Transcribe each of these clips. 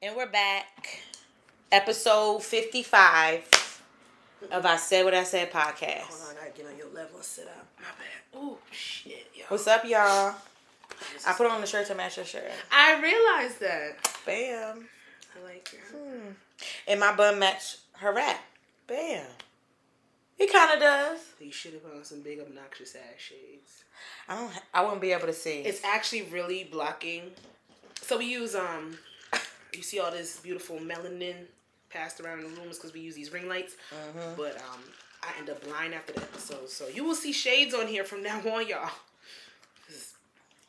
And we're back. Episode 55 of I Said What I Said podcast. Hold on, I gotta get on your level and sit up. My bad. Ooh, shit, yo. What's up, y'all? I put on the shirt to match your shirt. I realized that. Bam. I like it. And my bun match her rap. Bam. It kind of does. You should have put on some big obnoxious ass shades. I don't. I wouldn't be able to see. It's actually really blocking. So we use um, you see all this beautiful melanin passed around in the rooms because we use these ring lights. But um, I end up blind after the episode, so you will see shades on here from now on, y'all.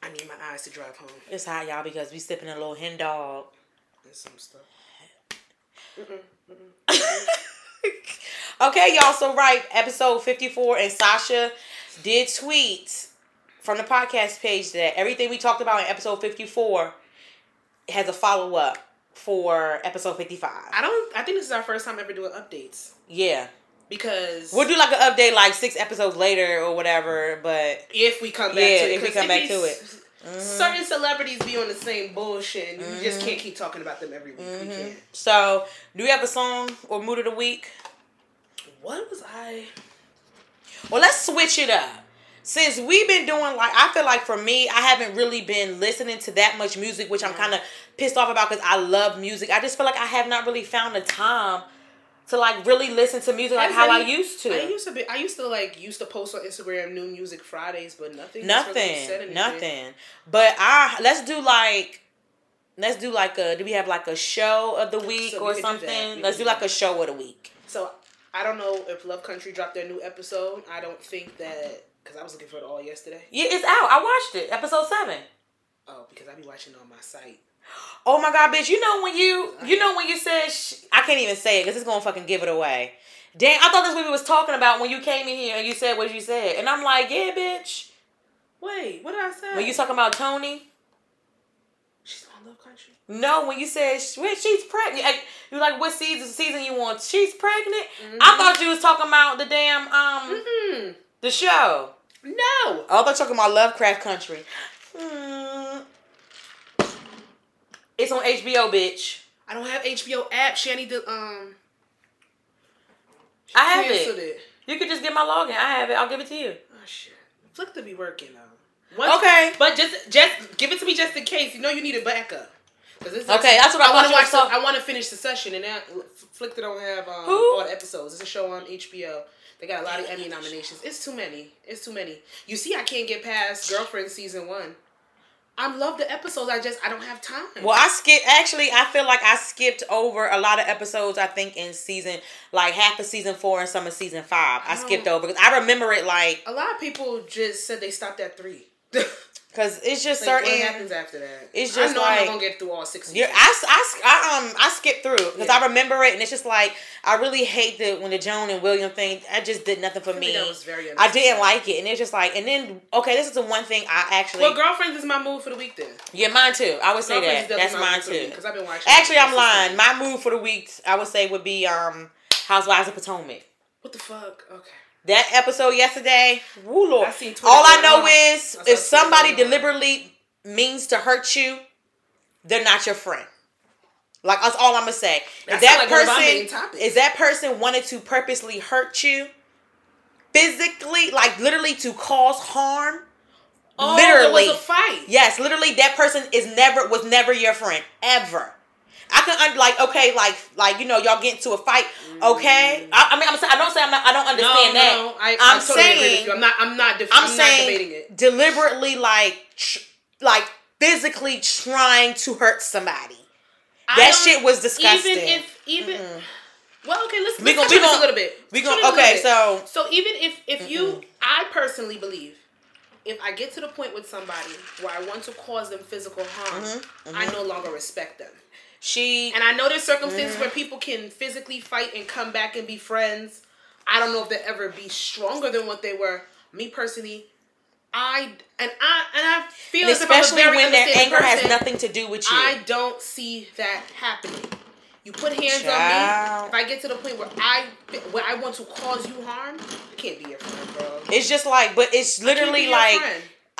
I need my eyes to drive home It's hot, y'all, because we sipping a little hen dog. and some stuff. Okay, y'all. So right, episode fifty four, and Sasha did tweet from the podcast page that everything we talked about in episode fifty four has a follow up for episode fifty five. I don't. I think this is our first time ever doing updates Yeah, because we'll do like an update like six episodes later or whatever. But if we come back Yeah, to it, if we come back to it. Mm-hmm. Certain celebrities be on the same bullshit. and You just mm-hmm. can't keep talking about them every week. We mm-hmm. can't. so, do we have a song or mood of the week? What was I? Well, let's switch it up. Since we've been doing like, I feel like for me, I haven't really been listening to that much music, which I'm mm. kind of pissed off about because I love music. I just feel like I have not really found the time to like really listen to music like how I used to. I used to be. I used to like used to post on Instagram new music Fridays, but nothing. nothing, said nothing. But I let's do like. Let's do like a. Do we have like a show of the week So we or do something? We Let's do do like a show of the week. So I don't know if Love Country dropped their new episode. I don't think that because I was looking for it all yesterday. Yeah, it's out. I watched it. Episode seven. Oh, because I be watching on my site. Oh my god, bitch! You know when you you know when you said sh- I can't even say it because it's gonna fucking give it away. Damn, I thought that's what we was talking about when you came in here and you said what you said, and I'm like, yeah, bitch. Wait, what did I say? When you talking about Tony, she's on Love Country. no, when you said sh- wait, she's pregnant, like, you like what season season you want? She's pregnant. I thought you was talking about the damn um Hmm. the show. No. Oh, I thought you talking about Lovecraft Country. Hmm. It's on HBO, bitch. I don't have HBO app. She I need to um. I have it. it. You could just get my login. I have it. I'll give it to you. Oh shit. Flixtor be working though. Once- Okay. But just just give it to me just in case. You know you need a backup. 'Cause this Okay, that's what I thought want to watch. talking- I want to finish the session, and that Flixtor don't have um, all the episodes. It's a show on HBO. They got a lot of Emmy nominations. It's too many. It's too many. You see, I can't get past Girlfriend season one. I love the episodes. I just I don't have time. Well, I skip. Actually, I feel like I skipped over a lot of episodes. I think in season, like half of season four and some of season five, I I skipped over because I remember it like a lot of people just said they stopped at three. because it's just Like, certain. what happens after that? it's I just know I'm not gonna get through all six. Yeah. I, I, I, um I skipped through because Yeah. I remember it and it's just like I really hate the when the Joan and William thing. I just did nothing for I me. that was very I didn't like it and it's just like and then okay, this is the one thing I actually Well, girlfriends is my move for the week then. yeah mine too. I would say that that's mine too. Because I've been watching. Actually, I'm lying. My move for the week, I would say, would be um Housewives of Potomac. What the fuck? Okay. That episode yesterday, woo lord. I All I know is I if somebody Twitter going on. deliberately means to hurt you, they're not your friend. Like that's all I'm gonna say. If That like one of our main person, if that person wanted to purposely hurt you, physically, like literally to cause harm, Oh, literally, there was a fight. Yes, literally, that person is never was never your friend ever. I can un- like okay, like like you know y'all get into a fight. Okay, I, I mean I'm saying I don't say I'm not I don't No, understand that. no, I, I'm I totally agree with saying you. I'm not. I'm not. Def- I'm, I'm, saying not debating it. deliberately like tr- like physically trying to hurt somebody. I That shit was disgusting. Even if even. Well, okay. Let's, We let's gon- touch we on this gon- a little bit. we Touch gon- on okay, so- so even if if you, I personally believe, if I get to the point with somebody where I want to cause them physical harm, Mm-hmm, I no longer respect them. She And I know there's circumstances where people can physically fight and come back and be friends. I don't know if they'll ever be stronger than what they were. Me personally, I and I and I feel and as if I'm a especially when their anger has nothing to do with you. I don't see that happening. You put hands Child. on me. If I get to the point where I where I want to cause you harm, I can't be your friend, bro. it's just like, but it's I literally your like.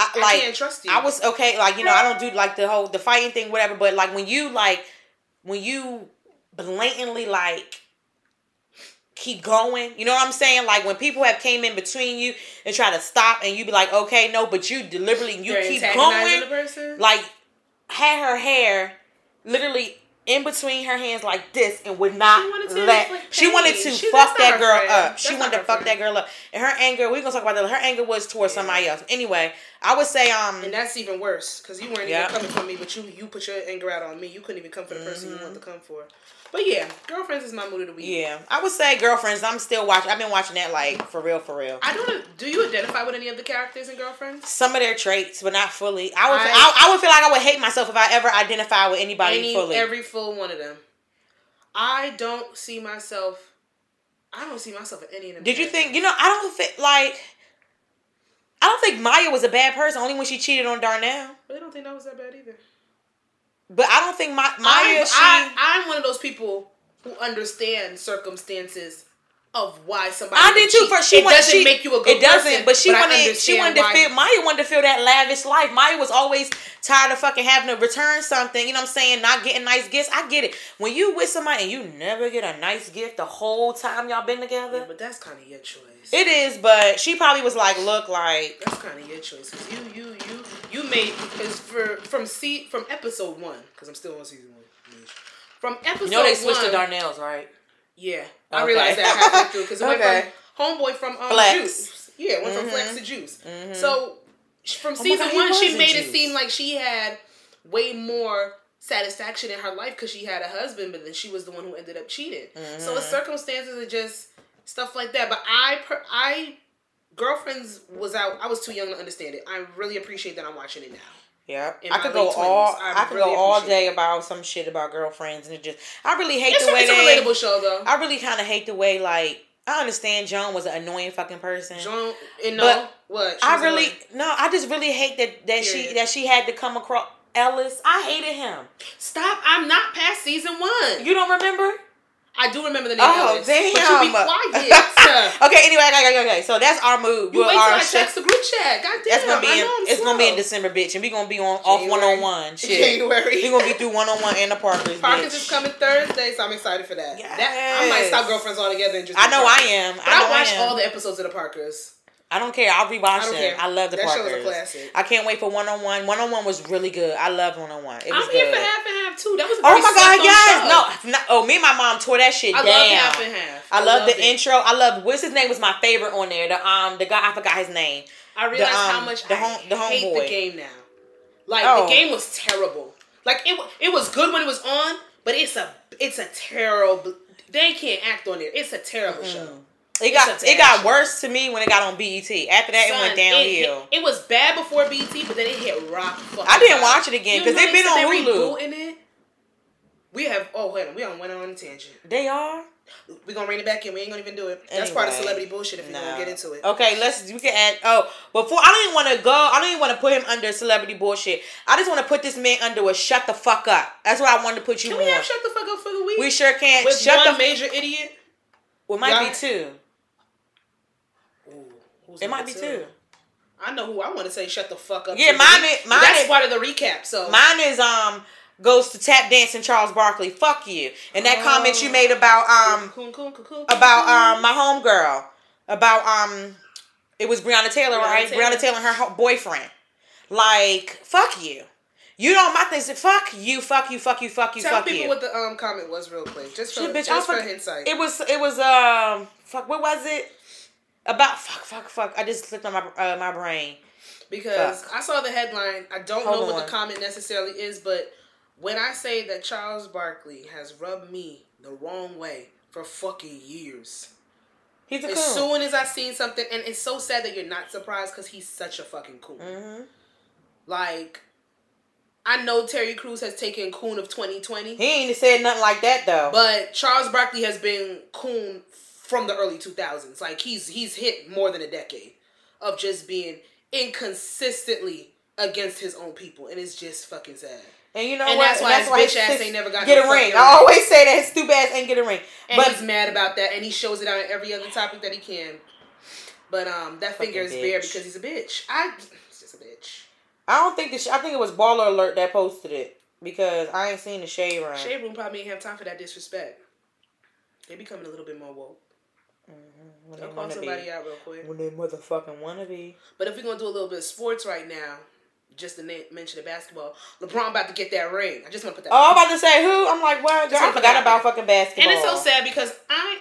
I, I like can't trust you. I was okay, like you know, I don't do like the whole the fighting thing, whatever. But like when you like when you blatantly like keep going. You know what I'm saying? Like when people have came in between you and try to stop, and you be like, okay, no, but you deliberately you They're keep going. the? Like had her hair literally in between her hands like this and would not She wanted to let inflict she wanted to She- fuck that girl friend. up. That's She wanted to fuck that girl up. And her anger, we're gonna talk about that. Her anger was towards somebody else. Anyway, I would say um And that's even worse because you weren't Yeah. even coming for me, but you you put your anger out on me. You couldn't even come for the person Mm-hmm. you wanted to come for. But yeah, girlfriends is my mood of the week. yeah, I would say girlfriends. I'm still watching. I've been watching that like for real, for real. I don't. Do you identify with any of the characters in Girlfriends? Some of their traits, but not fully. I would. I- I, I, would feel like I would hate myself if I ever identify with anybody Any, fully. every full one of them. I don't see myself. I don't see myself in any of them. Did you think? You know, I don't think like. I don't think Maya was a bad person. Only when she cheated on Darnell. But I don't think that was that bad either. But I don't think Ma- Maya. I, I'm one of those people who understand circumstances of why somebody. I did too. cheat. For she it wanted, doesn't she, make you a good It doesn't. person, but she I wanted. She wanted to feel. Maya wanted to feel that lavish life. Maya was always tired of fucking having to return something. You know what I'm saying? Not getting nice gifts. I get it. When you with somebody and you never get a nice gift the whole time y'all been together. Yeah, but that's kind of your choice. It is, but she probably was like, look, like That's kind of your choice because you you you you made because for from see from episode one because I'm still on season one. From episode you know they switched one, to Darnell's, right? Yeah, I realized that halfway through because it Okay. went from homeboy from um, Flex. Juice. Yeah, went from Mhm. Flex to Juice. So sh- from Oh season God, one, she made it Juice. seem like she had way more satisfaction in her life because she had a husband, but then she was the one who ended up cheating. So the Mm-hmm. circumstances are just stuff like that. But I, per- I, girlfriends was out. I was too young to understand it. I really appreciate that I'm watching it now. Yeah, I could go 20s, all. I I, could really go all day it. about some shit about girlfriends, and it just. I really hate It's, the a, way it's a relatable show though. I really kind of hate the way like I understand Joan was an annoying fucking person. Joan, and no, But what? I really annoying. no. I just really hate that that she that she had to come across Ellis. I hated him. stop. I'm not past season one. You don't remember? I do remember the name. Oh Ellis, damn! But you be quiet. okay, anyway, okay, okay, okay. So that's our move. You We'll- wait till I text the group chat. God damn. That's gonna be in. It's gonna be in. December, bitch, and we gonna be on off one on one. Shit, January. we gonna be through one on one and the Parkers. Parkers bitch. is coming Thursday, so I'm excited for that. that I might stop girlfriends altogether and just. I know Parkers. I am. I know I watched I am. all the episodes of the Parkers. I don't care. I'll rewatch I care. I love the That show's a Parkers. classic. I can't wait for one on one. One on one was really good. I love one on one. It was I'm here good. for half and half too. That was a Oh my god, yes! No, no, oh me and my mom tore that shit I down. love half and half. I love the it. intro. I love what's his name was my favorite on there. The um the guy I forgot his name. I realized um, how much the I home- the hate homeboy. the game now. Like Oh. the game was terrible. Like it, it was good when it was on, but it's a, it's a terrible. They can't act on it. It's a terrible show. It got it got worse to me when it got on BET. After that, it went downhill. It, it was bad before BET, but then it hit rock. I didn't watch it again, because they know been on Hulu. rebooting it. We have. Oh wait, we on went on a tangent. they are. We're gonna rein it back in. We ain't gonna even do it. That's part of celebrity bullshit. If you no. gonna get into it. Okay, let's we can add. Oh, before I don't even want to go. I don't even want to put him under celebrity bullshit. I just want to put this man under a shut the fuck up. That's what I wanted to put you Can on. we have shut the fuck up for the week? We sure can't. With shut one the. major idiot. well, it might Y'all- be two. Ooh, who's It might number be two. I know who I want to say shut the fuck up. Yeah, to. mine is- mine That's is- part of the recap. So Mine is um goes to tap dancing Charles Barkley. Fuck you. And that comment you made about um Coon, coon, coon, coon, about um my homegirl about um it was Breonna Taylor, Breonna right? Taylor. Breonna Taylor and her boyfriend. Like fuck you. You don't. My thing is fuck you, fuck you, fuck you, fuck you, Tell fuck people you. what the um comment was real quick, just for Shit, bitch, just for forg- insight. It was it was um fuck what was it about fuck fuck fuck I just slipped on my uh, my brain. because Fuck. I saw the headline. I don't Hold know what on. the comment necessarily is, but when I say that Charles Barkley has rubbed me the wrong way for fucking years. He's a As coon. soon as I seen something, and it's so sad that you're not surprised because he's such a fucking coon. hmm Like, I know Terry Crews has taken coon of 2020, He ain't said nothing like that though. but Charles Barkley has been coon from the early 2000s. Like he's he's hit more than a decade of just being inconsistently against his own people, and it's just fucking sad. and you know and what? that's why his bitch ass ain't never got get no a ring. I always say that his stupid ass ain't get a ring. And but he's mad about that, and he shows it in every other topic that he can. But um, that finger is Fucking bare because he's a bitch. I, he's just a bitch. I don't think this. I think it was Baller Alert that posted it. because I ain't seen the shade room. Shade room probably ain't have time for that disrespect. They becoming a little bit more woke. Mm-hmm. When They'll they call wanna somebody be. out real quick. When they motherfucking wanna be. But if we're gonna do a little bit of sports right now, just to mention the basketball, LeBron about to get that ring. I just want to put that. Oh, I'm about to say who? I'm like, what? Girl, I forgot about fucking basketball. And it's so sad because I,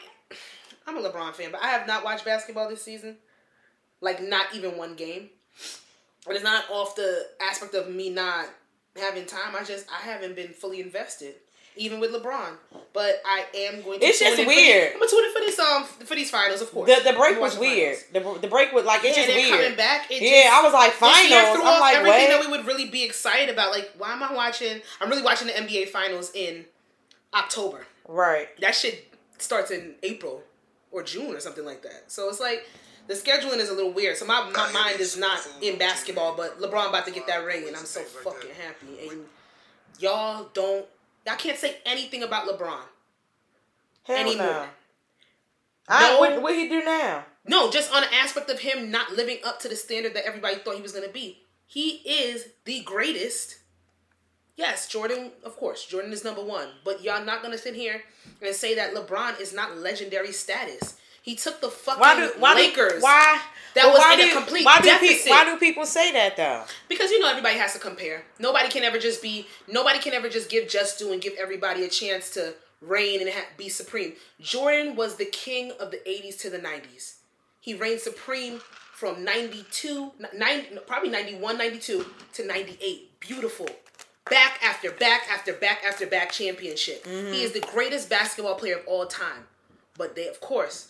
I'm a LeBron fan, but I have not watched basketball this season. Like not even one game. But it's not off the aspect of me not having time. I just I haven't been fully invested, even with LeBron. But I am going to. It's tune just in weird. the- I'm gonna tune in for this um for these finals, of course. The, the break was the weird. The, the break was like, it's just weird. coming back. It yeah, just- I was like, This year finals. threw I'm off like, everything that we would really be excited about. Like, why am I watching? I'm really watching the NBA finals in October. Right. That shit starts in April or June or something like that. So it's like the scheduling is a little weird. So my, my mind is not in basketball, but LeBron about to get that ring, and I'm so fucking happy. And y'all don't, y'all can't say anything about LeBron Hell anymore. no. I, No. what, what he do now? No, just on the aspect of him not living up to the standard that everybody thought he was going to be. He is the greatest. Yes, Jordan, of course, Jordan is number one. But y'all not going to sit here and say that LeBron is not legendary status. He took the fucking Why do why Lakers. Do, why That but was why in a complete why do deficit. Pe- why do people say that though? Because you know everybody has to compare. Nobody can ever just be. Nobody can ever just give just due and give everybody a chance to reign and ha- be supreme. Jordan was the king of the '80s to the '90s. He reigned supreme from '92, nine, probably '91, '92 to '98. Beautiful. Back after back after back after back championship. He mm-hmm. is the greatest basketball player of all time. But they, of course,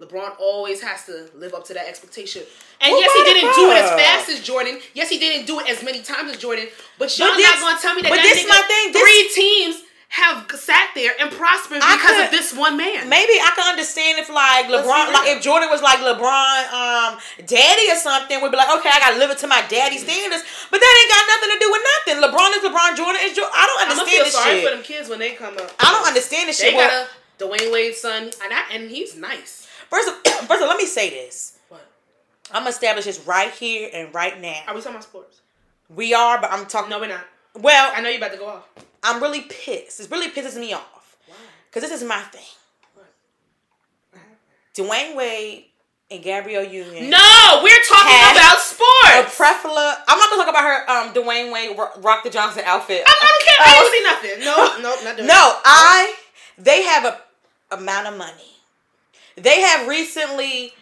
LeBron always has to live up to that expectation. And Well, yes, he didn't do it as fast as Jordan. Yes, he didn't do it as many times as Jordan. But y'all But this- not gonna tell me that but that this nigga, my thing, this- three teams have sat there and prospered because could- of this one man. Maybe I can understand if like LeBron, like if Jordan was like LeBron, um, daddy or something, we'd be like, okay, I gotta live it to my daddy standards. But that ain't got nothing to do with nothing. LeBron is LeBron, Jordan is Jordan. I don't understand feel this sorry shit. for them kids when they come up. I don't understand this They shit. Well, got a Dwyane Wade's son, and I, and he's nice. First, of, first of all, let me say this. What? I'm gonna establish this right here and right now. Are we talking about sports? We are, but I'm talking. No, we're not. Well, I know you're about to go off. I'm really pissed. This really pisses me off Why? because this is my thing. What? Dwyane Wade and Gabrielle Union. No, we're talking about a sports. Prefla. I'm not gonna talk about her. Um, Dwyane Wade ro- rock the Johnson outfit. I, I don't care. I don't see nothing. No, no, not doing No, I. They have a amount of money. They have recently,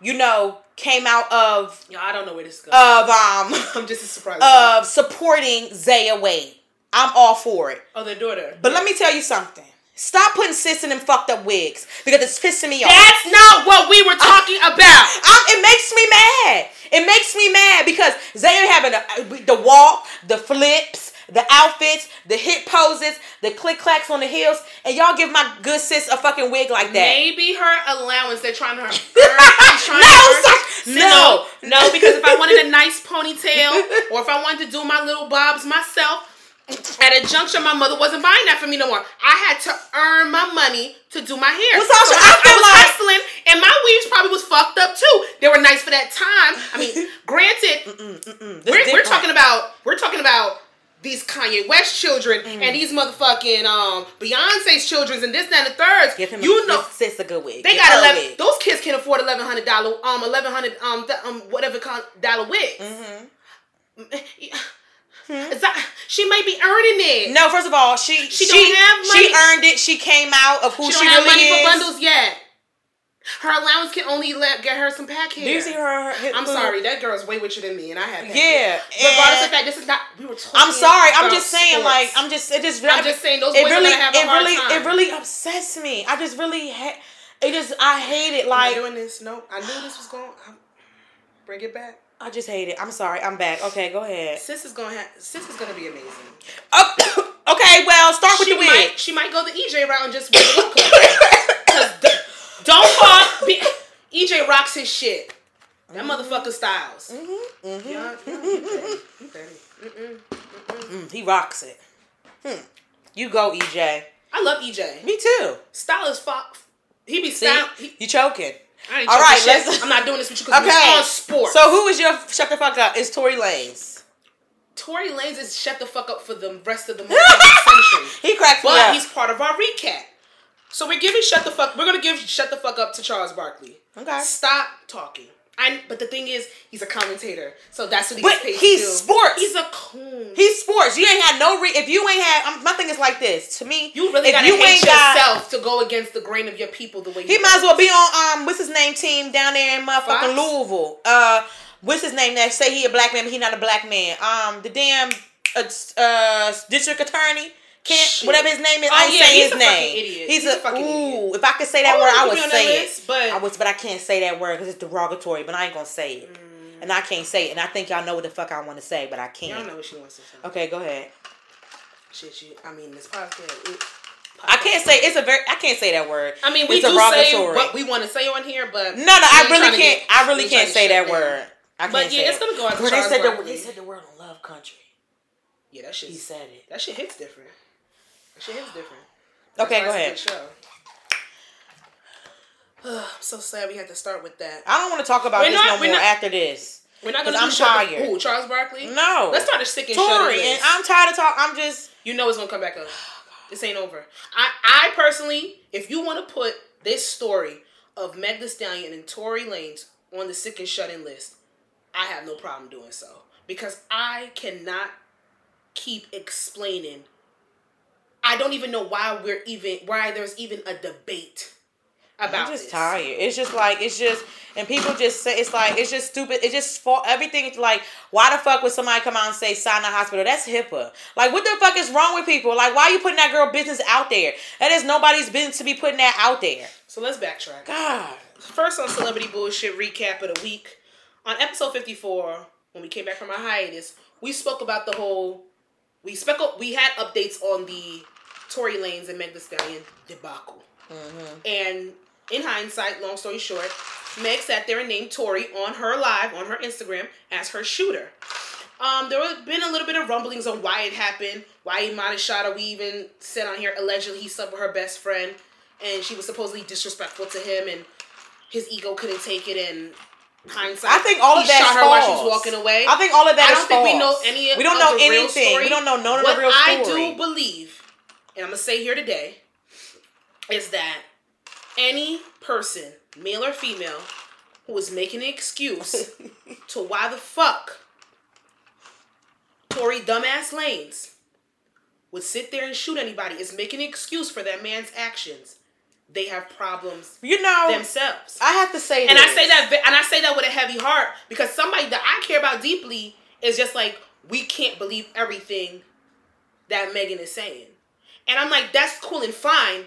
you know, came out of Yo, I don't know where this is going. of um I'm just surprised. of supporting Zaya Wade. I'm all for it. oh, their daughter. But let me tell you something. Stop putting sis in them fucked up wigs because it's pissing me off. That's not what we were talking about. I'm, it makes me mad. It makes me mad because Zaya having the, the walk, the flips, the outfits, the hip poses, the click clacks on the heels, and y'all give my good sis a fucking wig like that. Maybe her allowance they're trying to earn. she's trying No, to earn- No. no, no, because if I wanted a nice ponytail or if I wanted to do my little bobs myself, at a juncture, my mother wasn't buying that for me no more. I had to earn my money to do my hair. Well, Sasha, So I feel was like- hustling, and my weaves probably was fucked up too. They were nice for that time. I mean, granted, This we're, we're talking about we're talking about these Kanye West children Mm. and these motherfucking um Beyonce's children and this that, and the thirds. Give him you a, know sis a good wig. they Give got eleven. wig. Those kids can afford eleven hundred dollar um eleven hundred um th- um whatever con- dollar wigs. Mm-hmm. Is that- she might be earning it. No, first of all, she She she don't have money. she earned it. She came out of who she she, don't have really money is. for bundles yet. Her allowance can only let get her some pack hair. Do you see her? her I'm sorry, that girl's way richer than me, and I have. Yeah. Regardless of that, this is not. We were talking. I'm sorry. I'm just saying, sports. like, I'm just, it just, I'm just saying those it really, gonna have a it really, time. it really upsets me. I just really, ha- it just, I hate it. Like, doing this? No, I knew this was going. I'm, bring it back. I just hate it. I'm sorry. I'm back. Okay, go ahead. Sis is gonna have. Sis is gonna be amazing. Oh, okay, well, start with she the wig. might. She might go the EJ route and just wear the Cause the, don't fall. Be, EJ rocks his shit. That motherfucker styles. Mm-hmm, mm-hmm. Yeah, yeah, he petty. Mm-mm. Mm, he rocks it. Hmm. You go, EJ. I love EJ. Me too. Style is fuck. He be See, style. He, you choking. I ain't All All right, right, shit. let's- I'm not doing this with you because Okay. we're on sports. So who is your shut the fuck up? It's Tory Lanez. Tory Lanez is shut the fuck up for the rest of the century. he cracks me But up. he's part of our recap. So we're giving shut the fuck. We're gonna give shut the fuck up to Charles Barkley. Okay. Stop talking. I, but the thing is, he's a commentator, so that's what he's But paid he's to do. sports. He's a coon. He's sports. You ain't had no re. If you ain't had, um, my thing is like this. To me, you really gotta you hate ain't got- yourself to go against the grain of your people the way He might as well be on um what's his name team down there in motherfucking Fox? Louisville. Uh, what's his name? That say he a black man, but he not a black man. Um, the damn uh, uh district attorney. Can't Shit. whatever his name is. Oh, I ain't yeah, say he's his a fucking name. idiot. He's, He's a, a fucking ooh. idiot. If I could say that I word, I would say that it. but- I was, but I can't say that word because it's derogatory. But I ain't gonna say it, mm. and I can't say it. And I think y'all know what the fuck I want to say, but I can't. Y'all know what she wants to say. Okay, go ahead. Shit, you. I mean, this podcast. It, I can't say it's a very. I can't say that word. I mean, we it's do say derogatory. what we want to say on here, but No, no, I really can't. get- I really can't say that down. word. I can't But yeah, it's gonna go out Girl, they said the they said the word on love country. Yeah, that shit. He said it. That shit hits different. Shit hits different. Okay, go ahead. it's a good show. I'm so sad we had to start with that. I don't want to talk about We're this not- no more not- after this. We're not gonna I'm tired. Who, Charles Barkley? No, Let's start a sick and shut Tory, and. I'm tired of talking. I'm just You know it's gonna come back up. Oh, this ain't over. I, I personally, if you want to put this story of Meg Thee Stallion and Tory Lanez on the sick and shut in list, I have no problem doing so because I cannot keep explaining. I don't even know why we're even why there's even a debate about I'm just this. tired. It's just like it's just, and people just say it's like it's just stupid. It's just for everything. Like why the fuck would somebody come out and say sign the hospital? That's HIPAA. Like what the fuck is wrong with people? Like why are you putting that girl business out there? That is nobody's business to be putting that out there. So let's backtrack. God. First on celebrity bullshit recap of the week. On episode 54, when we came back from our hiatus, we spoke about the whole we spec- we had updates on the Tory Lanez and Meg Thee Stallion debacle. And in hindsight, long story short, Meg sat there and named Tory on her live on her Instagram as her shooter. Um, there have been a little bit of rumblings on why it happened, why he might have shot her. We even said on here allegedly he slept with her best friend, and she was supposedly disrespectful to him, and his ego couldn't take it. And hindsight, I think all he of that shot her while she was walking away. I think all of that I don't think we know false. any. We don't of know anything. We don't know none of what the real story. I do believe, and I'm gonna say here today, is that any person, male or female, who is making an excuse to why the fuck Tory dumbass Lanez would sit there and shoot anybody is making an excuse for that man's actions. They have problems You know, themselves. I have to say, And I say that, and I say that with a heavy heart because somebody that I care about deeply is just like we can't believe everything that Megan is saying, and I'm like, that's cool and fine,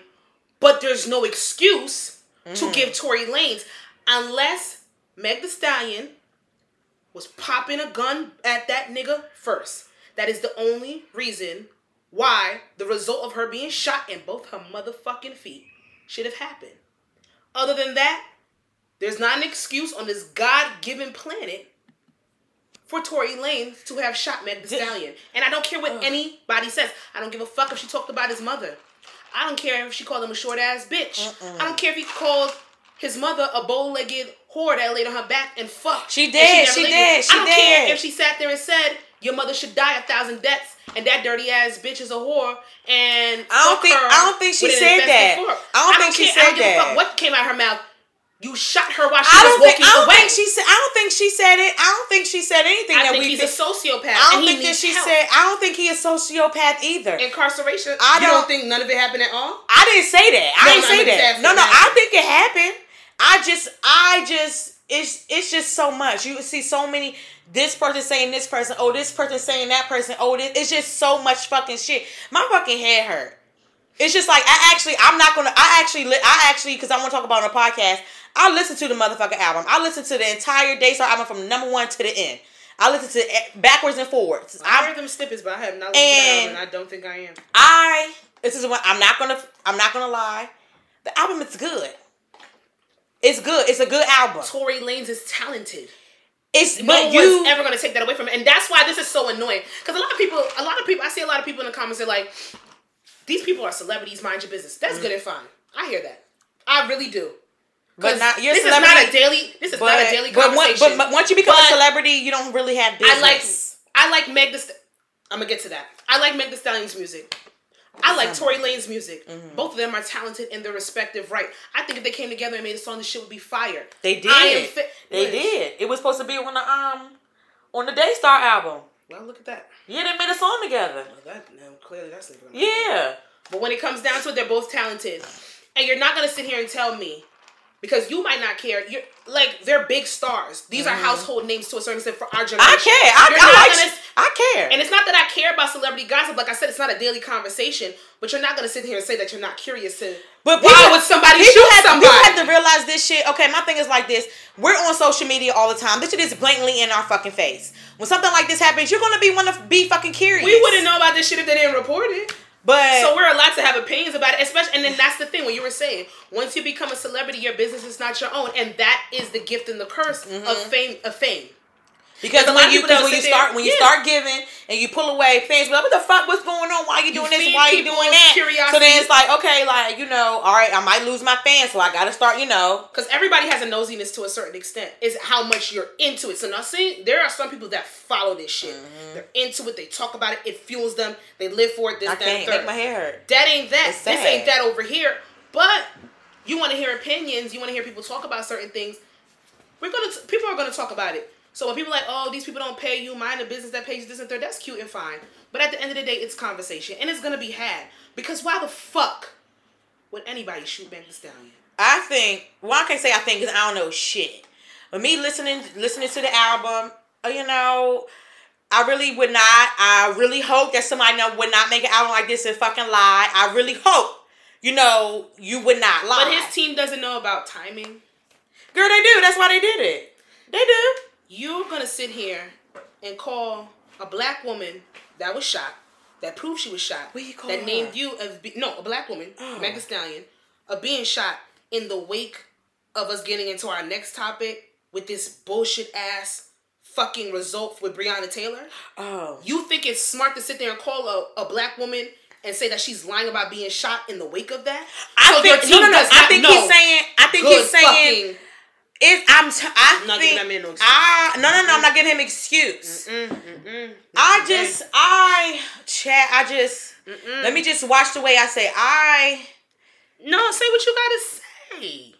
but there's no excuse Mm. to give Tory Lanez unless Meg Thee Stallion was popping a gun at that nigga first. That is the only reason why the result of her being shot in both her motherfucking feet should have happened. Other than that, there's not an excuse on this God given planet for Tory Lane to have shot Meg Thee Stallion. And I don't care what anybody says. I don't give a fuck if she talked about his mother. I don't care if she called him a short ass bitch. I don't care if he called his mother a bow legged whore that laid on her back and fucked. She did, she lived did, she I don't care did. if she sat there and said, Your mother should die a thousand deaths and that dirty ass bitch is a whore and I don't think- I don't think she said that. I don't think she. I said don't give a fuck that. what came out of her mouth. You shot her while she I was don't think. walking I don't away. think she said. I don't think she said it. I don't think she said anything I that think we. he's think- a sociopath. I don't think that she help. said. I don't think he is sociopath either. incarceration. I don't- don't think none of it happened at all? I didn't say that. I No, didn't say that. No, no. I think it happened. I just, I just, it's, it's just so much. You see so many. This person saying this person. Oh, this person saying that person. Oh, this, it's just so much fucking shit. My fucking head hurt. It's just like I actually, I'm not gonna. I actually, I actually, because I want to talk about it on a podcast. I listened to the motherfucking album. I listened to the entire Daystar album from number one to the end. I listened to it backwards and forwards. I heard them snippets, but I have not listened to the And- I don't think I am. I, this is what I'm not gonna. I'm not gonna lie. The album is good. It's good. It's a good album. Tory Lanez is talented. It's No but one's you. ever gonna take that away from him, and that's why this is so annoying. Because a lot of people, a lot of people, I see a lot of people in the comments are like, "These people are celebrities. Mind your business." That's good and fine. I hear that. I really do. but not your this is not a daily. This is but, not a daily but, once, conversation. but, but once you become But a celebrity, you don't really have business. I like I like Meg the St- I'm gonna get to that. I like Meg Thee Stallion's music. I like Tory Lane's music. Both of them are talented in their respective right. I think if they came together and made a song, this shit would be fire. They did. Fi- they What? did. It was supposed to be on the um on the Daystar album. Well, look at that. Yeah, they made a song together. Well, that no, clearly that's. Yeah. But when it comes down to it, they're both talented, and you're not gonna sit here and tell me because you might not care. You're like they're big stars. These are household names to a certain extent for our generation. Mm-hmm. I care. I, You're I gonna- I care. and it's not that I care about celebrity gossip. Like I said, it's not a daily conversation. But you're not gonna sit here and say that you're not curious to. But why would somebody people shoot have, somebody? People have to realize this shit. Okay, my thing is like this. We're on social media all the time. This shit is blatantly in our fucking face. When something like this happens, you're gonna be one to be fucking curious. we wouldn't know about this shit if they didn't report it. But So we're allowed to have opinions about it, especially. And then that's the thing when you were saying, once you become a celebrity, your business is not your own, and that is the gift and the curse of mm-hmm. fame. Of fame. Because when you because when you sit there- start when you yeah. start giving and you pull away, fans be like, "What the fuck? What's going on? Why are you doing this? feed Why you doing that?" curiosity. So then it's like, okay, like you know, all right, I might lose my fans, so I got to start, you know. Because everybody has a nosiness to a certain extent. Is how much you're into it. So now, see, there are some people that follow this shit. Mm-hmm. They're into it. They talk about it. It fuels them. They live for it. This, I that, can't make my hair hurt. that ain't that. This ain't that over here. But you want to hear opinions. You want to hear people talk about certain things. We're gonna. T- people are gonna talk about it. So when people are like, oh, these people don't pay you, mind a business that pays you this and third, that's cute and fine. But at the end of the day, it's conversation and it's gonna be had. Because why the fuck would anybody shoot Meg Thee Stallion? I think. Well, I can't say I think because I don't know shit. But me listening listening to the album, uh, you know, I really would not. I really hope that somebody would not make an album like this and fucking lie. I really hope, you know, you would not lie. But his team doesn't know about timing. girl, they do. That's why they did it. They do. You're gonna sit here and call a black woman that was shot, that proved she was shot, What you call that her? named you as be- no a black woman, Oh. Meg Thee Stallion, of being shot in the wake of us getting into our next topic with this bullshit ass fucking result with Breonna Taylor. Oh. You think it's smart to sit there and call a, a black woman and say that she's lying about being shot in the wake of that? I So think no, no, no. I think know. he's saying. I think Good he's saying. It, I'm. T- I I'm not think. giving that man no excuse. I no no no. I'm not giving him excuse. Mm, mm, mm. I just I chat. I just Mm-mm. let me just watch the way I say I. No, say what you gotta say.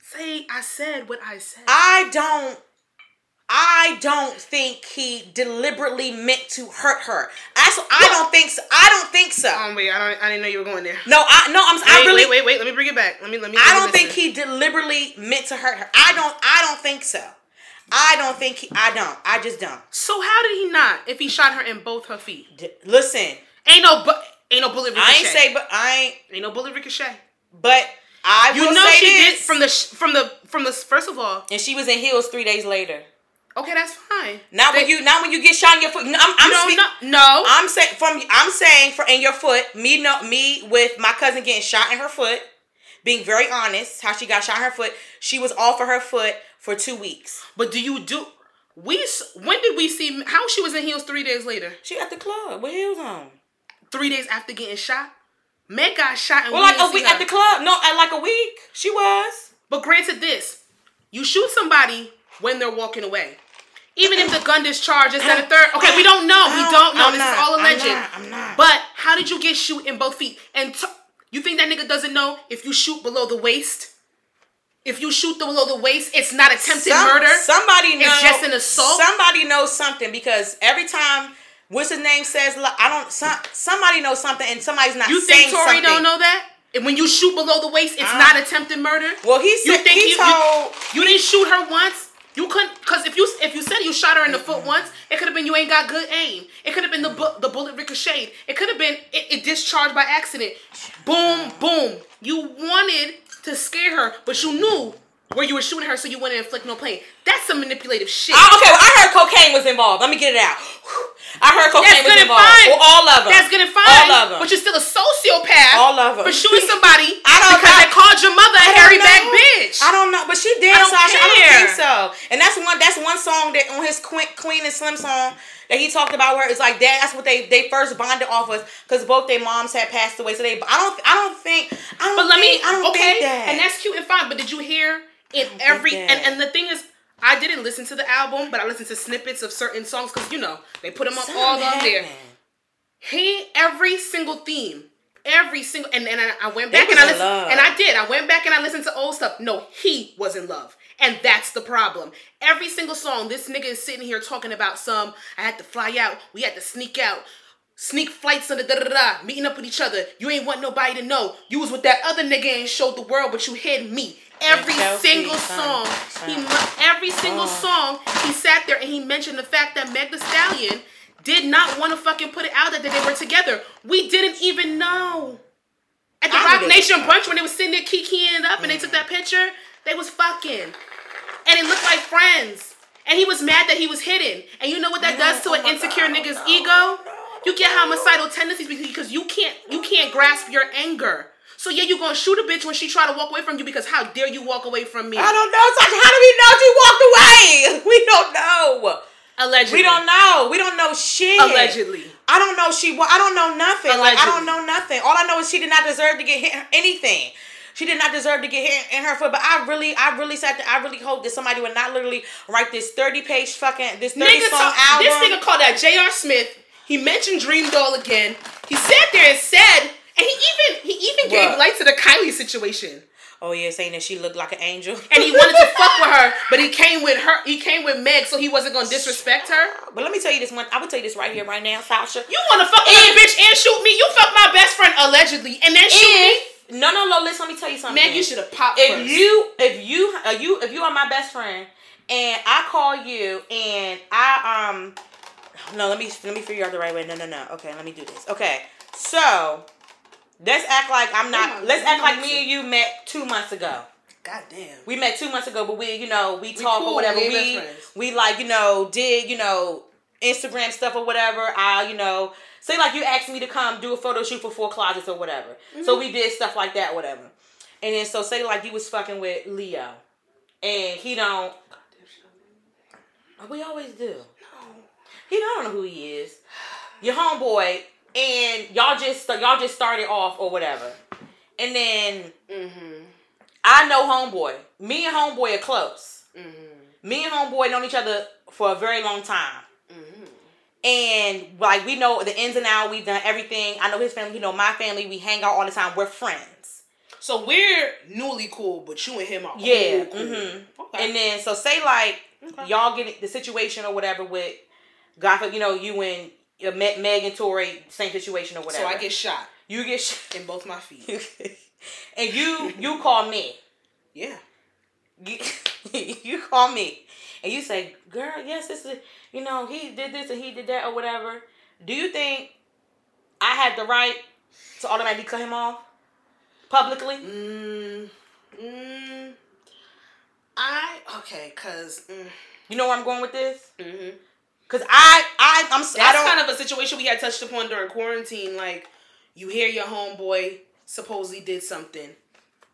Say I said what I said. I don't. I don't think he deliberately meant to hurt her. That's I don't think so. I don't think so. um, wait, I don't. I didn't know you were going there. No, I no. I'm. Wait, I really. wait, wait, wait. Let me bring it back. Let me. Let me. I don't think he deliberately meant to hurt her. I don't. I don't think so. I don't think. He, I don't. I just don't. So how did he not? If he shot her in both her feet, D- listen, ain't no. Bu- ain't no bullet ricochet. I ain't say, but I ain't. Ain't no bullet ricochet. But I You know say she this. did from the sh- from the from the first of all. and she was in heels three days later. Okay, that's fine. Not They- when you. Not when you get shot in your foot. No, I'm. I'm no, speak- no, no. I'm saying from. I'm saying for in your foot. Me no. Me with my cousin getting shot in her foot. Being very honest, how she got shot in her foot. She was off of her foot for two weeks. But do you do? We when did we see how she was in heels three days later? She at the club with heels on. Three days after getting shot. Meg got shot and Well, we like a week her. at the club. No, at like a week. She was. But granted this, you shoot somebody when they're walking away. Even if the gun discharges and a third, okay, we don't know. We don't know. I'm This not, is all I'm alleged. not, I'm not. But how did you get shoot in both feet? And t- you think that nigga doesn't know if you shoot below the waist? If you shoot below the waist, it's not attempted Some- murder. Somebody knows. It's just an assault? Somebody knows something because every time what's his name says, I don't. Some, somebody knows something, and somebody's not you think Tory something. don't know that? And when you shoot below the waist, it's not attempted murder. Well, he You said think he you- told. You didn't shoot her once. You couldn't, cause if you if you said you shot her in the foot once, it could have been you ain't got good aim. It could have been the bu- the bullet ricocheted. It could have been it, it discharged by accident. Boom, boom. You wanted to scare her, but you knew where you were shooting her, so you wouldn't inflict no pain. That's some manipulative shit. I, okay, well, I heard cocaine was involved. Let me get it out. I heard cocaine That's was involved. fine. Well, all of them. That's good and fine. All of them. But you're still a sociopath. All of 'em. For shooting somebody I don't because know. they called your mother a I hairy back bitch. I don't know, but she did. I don't Sasha. I don't care. think so. And that's one. That's one song that on his Queen, Queen and Slim song that he talked about where it's like that. That's what they they first bonded off of because both their moms had passed away. So they. I don't. I don't think. I don't. But let me think, I don't okay, think that. and that's cute and fine. But did you hear in every and and the thing is, I didn't listen to the album, but I listened to snippets of certain songs because you know they put them up Something all on there. He every single theme, every single and, and I, I went back and I listened love. and I did. I went back and I listened to old stuff. No, he was in love. And that's the problem. Every single song, this nigga is sitting here talking about some. I had to fly out. We had to sneak out. Sneak flights under da da da. Meeting up with each other. You ain't want nobody to know. You was with that other nigga and showed the world, but you hid me. Every single song, son. he every single song, he sat there and he mentioned the fact that Meg Thee Stallion did not want to fucking put it out that they were together. We didn't even know. At the I Roc Nation brunch when they was sitting there kikiing it up and they took that picture, they was fucking. And it looked like friends. And he was mad that he was hidden. And you know what that does to oh an insecure God, nigga's ego? you get homicidal tendencies because you can't you can't grasp your anger. So yeah, you gonna shoot a bitch when she try to walk away from you because how dare you walk away from me? I don't know. Sasha, how do we know she walked away? We don't know. Allegedly. We don't know. We don't know shit. Allegedly. I don't know. She. wa- I don't know nothing. Like I don't know nothing. All I know is she did not deserve to get hit anything. She did not deserve to get hit in her foot. But I really, I really sat there. I really hope that somebody would not literally write this thirty page fucking this thirty Nigga song talk, album. this nigga called that J.R. Smith. He mentioned Dream Doll again. He sat there and said, and he even he even gave What? light to the Kylie situation. oh yeah, saying that she looked like an angel. And he wanted to fuck with her, but he came with her. He came with Meg, so he wasn't gonna disrespect her. But let me tell you this one. I would tell you this right here, right now, Sasha. You want to fuck another bitch and shoot me? You fuck my best friend allegedly, and then shoot me. If no, no, no. Listen, let me tell you something. Meg, you should have popped if first. you if you uh, you if you are my best friend and I call you and I um no let me let me figure out the right way no no no okay let me do this okay so let's act like I'm not on, let's act like me and you met two months ago. God damn. we met two months ago but we you know we talk cool, or whatever. we we ain't best friends. we like you know did you know Instagram stuff or whatever. I you know say like you asked me to come do a photo shoot for four closets or whatever. Mm-hmm. so we did stuff like that whatever. And then so say like you was fucking with Leo and he don't we always do. He don't know who he is. Your homeboy and y'all just y'all just started off or whatever and then Mm-hmm. I know homeboy me and homeboy are close Mm-hmm. me and homeboy known each other for a very long time Mm-hmm. and like we know the ins and outs we've done everything i know his family you know my family we hang out all the time we're friends So we're newly cool, but you and him are yeah cool. cool. Okay. and then so say like Okay. y'all get the situation or whatever with god you know you and Meg, Meg and Tory same situation or whatever so I get shot you get shot in both my feet. and you you call me Yeah. you, you call me and you say, "Girl, yes, this is you know he did this and he did that or whatever." Do you think I had the right to automatically cut him off publicly? Mm, mm, I okay, cause mm, You know where I'm going with this? mhm. Cause I I I'm I that's don't kind of a situation we had touched upon during quarantine. Like you hear your homeboy supposedly did something,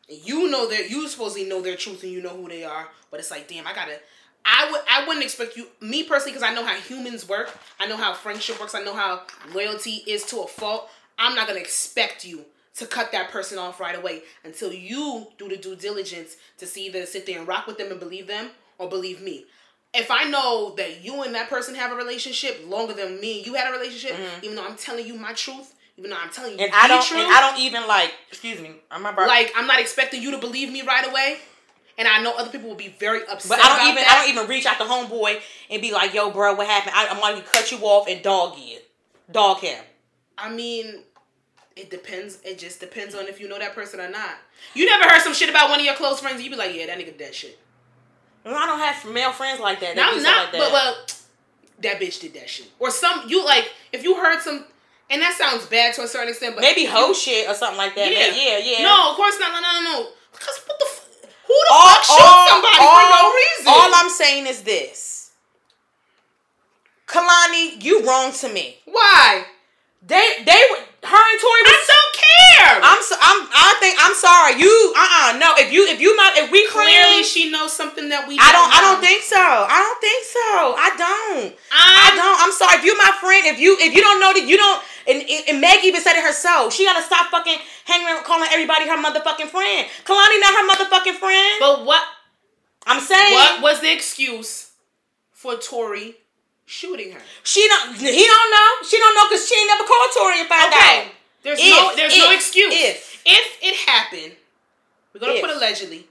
and you know that you supposedly know their truth and you know who they are, but it's like, damn, I gotta. I would I wouldn't expect you me personally because I know how humans work. I know how friendship works. I know how loyalty is to a fault. I'm not gonna expect you to cut that person off right away until you do the due diligence to see either sit there and rock with them and believe them or believe me. If I know that you and that person have a relationship longer than me and you had a relationship, even though I'm telling you my truth, even though I'm telling you Mm-hmm. and I the don't truth, and I don't even like excuse me I'm about like I'm not expecting you to believe me right away. And I know other people will be very upset. but I don't about even that. I don't even reach out to homeboy and be like, "Yo, bro, what happened?" I, I'm like, cut you off and dog you, dog him. I mean, it depends. It just depends on if you know that person or not. You never heard some shit about one of your close friends, and you be like, yeah, that nigga did that shit. Well, I don't have male friends like that. that I'm not, like that. but well, that bitch did that shit. Or some you like if you heard some, and that sounds bad to a certain extent, but maybe you- hoe shit or something like that. Yeah, Yeah, yeah. No, of course not. No, no, no, no. Because what the f- who the all, fuck shoots all- somebody all- for no reason? All I'm saying is this. Kalani, you wrong to me. Why? They they were her and Tory I don't care. I'm so, I'm I think I'm sorry. You uh uh no if you if you my if we Clearly, she knows something that we. I don't I don't think so. I don't think so. I don't. I I don't. I'm sorry. If you my friend, if you if you don't know that you don't and, and, and Meg even said it herself. She gotta stop fucking hanging around calling everybody her motherfucking friend. Kalani not her motherfucking friend. But what? I'm saying What was the excuse for Tory shooting her. She don't. He don't know. She don't know because she ain't never called Tory and found Okay. out. There's If, no there's no excuse. if. if it happened, we're gonna If. put allegedly.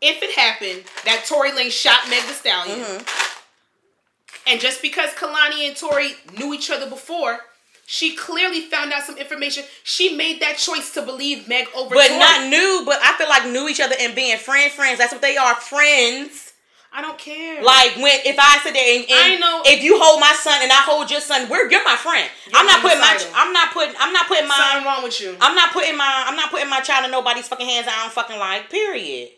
If it happened that Tory Lane shot Meg Thee Stallion, Mm-hmm. and just because Kalani and Tory knew each other before, she clearly found out some information. She made that choice to believe Meg over But Tory. not knew. But I feel like knew each other and being friend friends. That's what they are, friends. I don't care. Like when if I sit there and, and I know- if you hold my son and I hold your son, we're you're my friend. I'm not putting my. I'm not putting I'm not putting something my wrong with you. I'm not putting my I'm not putting my child in nobody's fucking hands I don't fucking like. Period.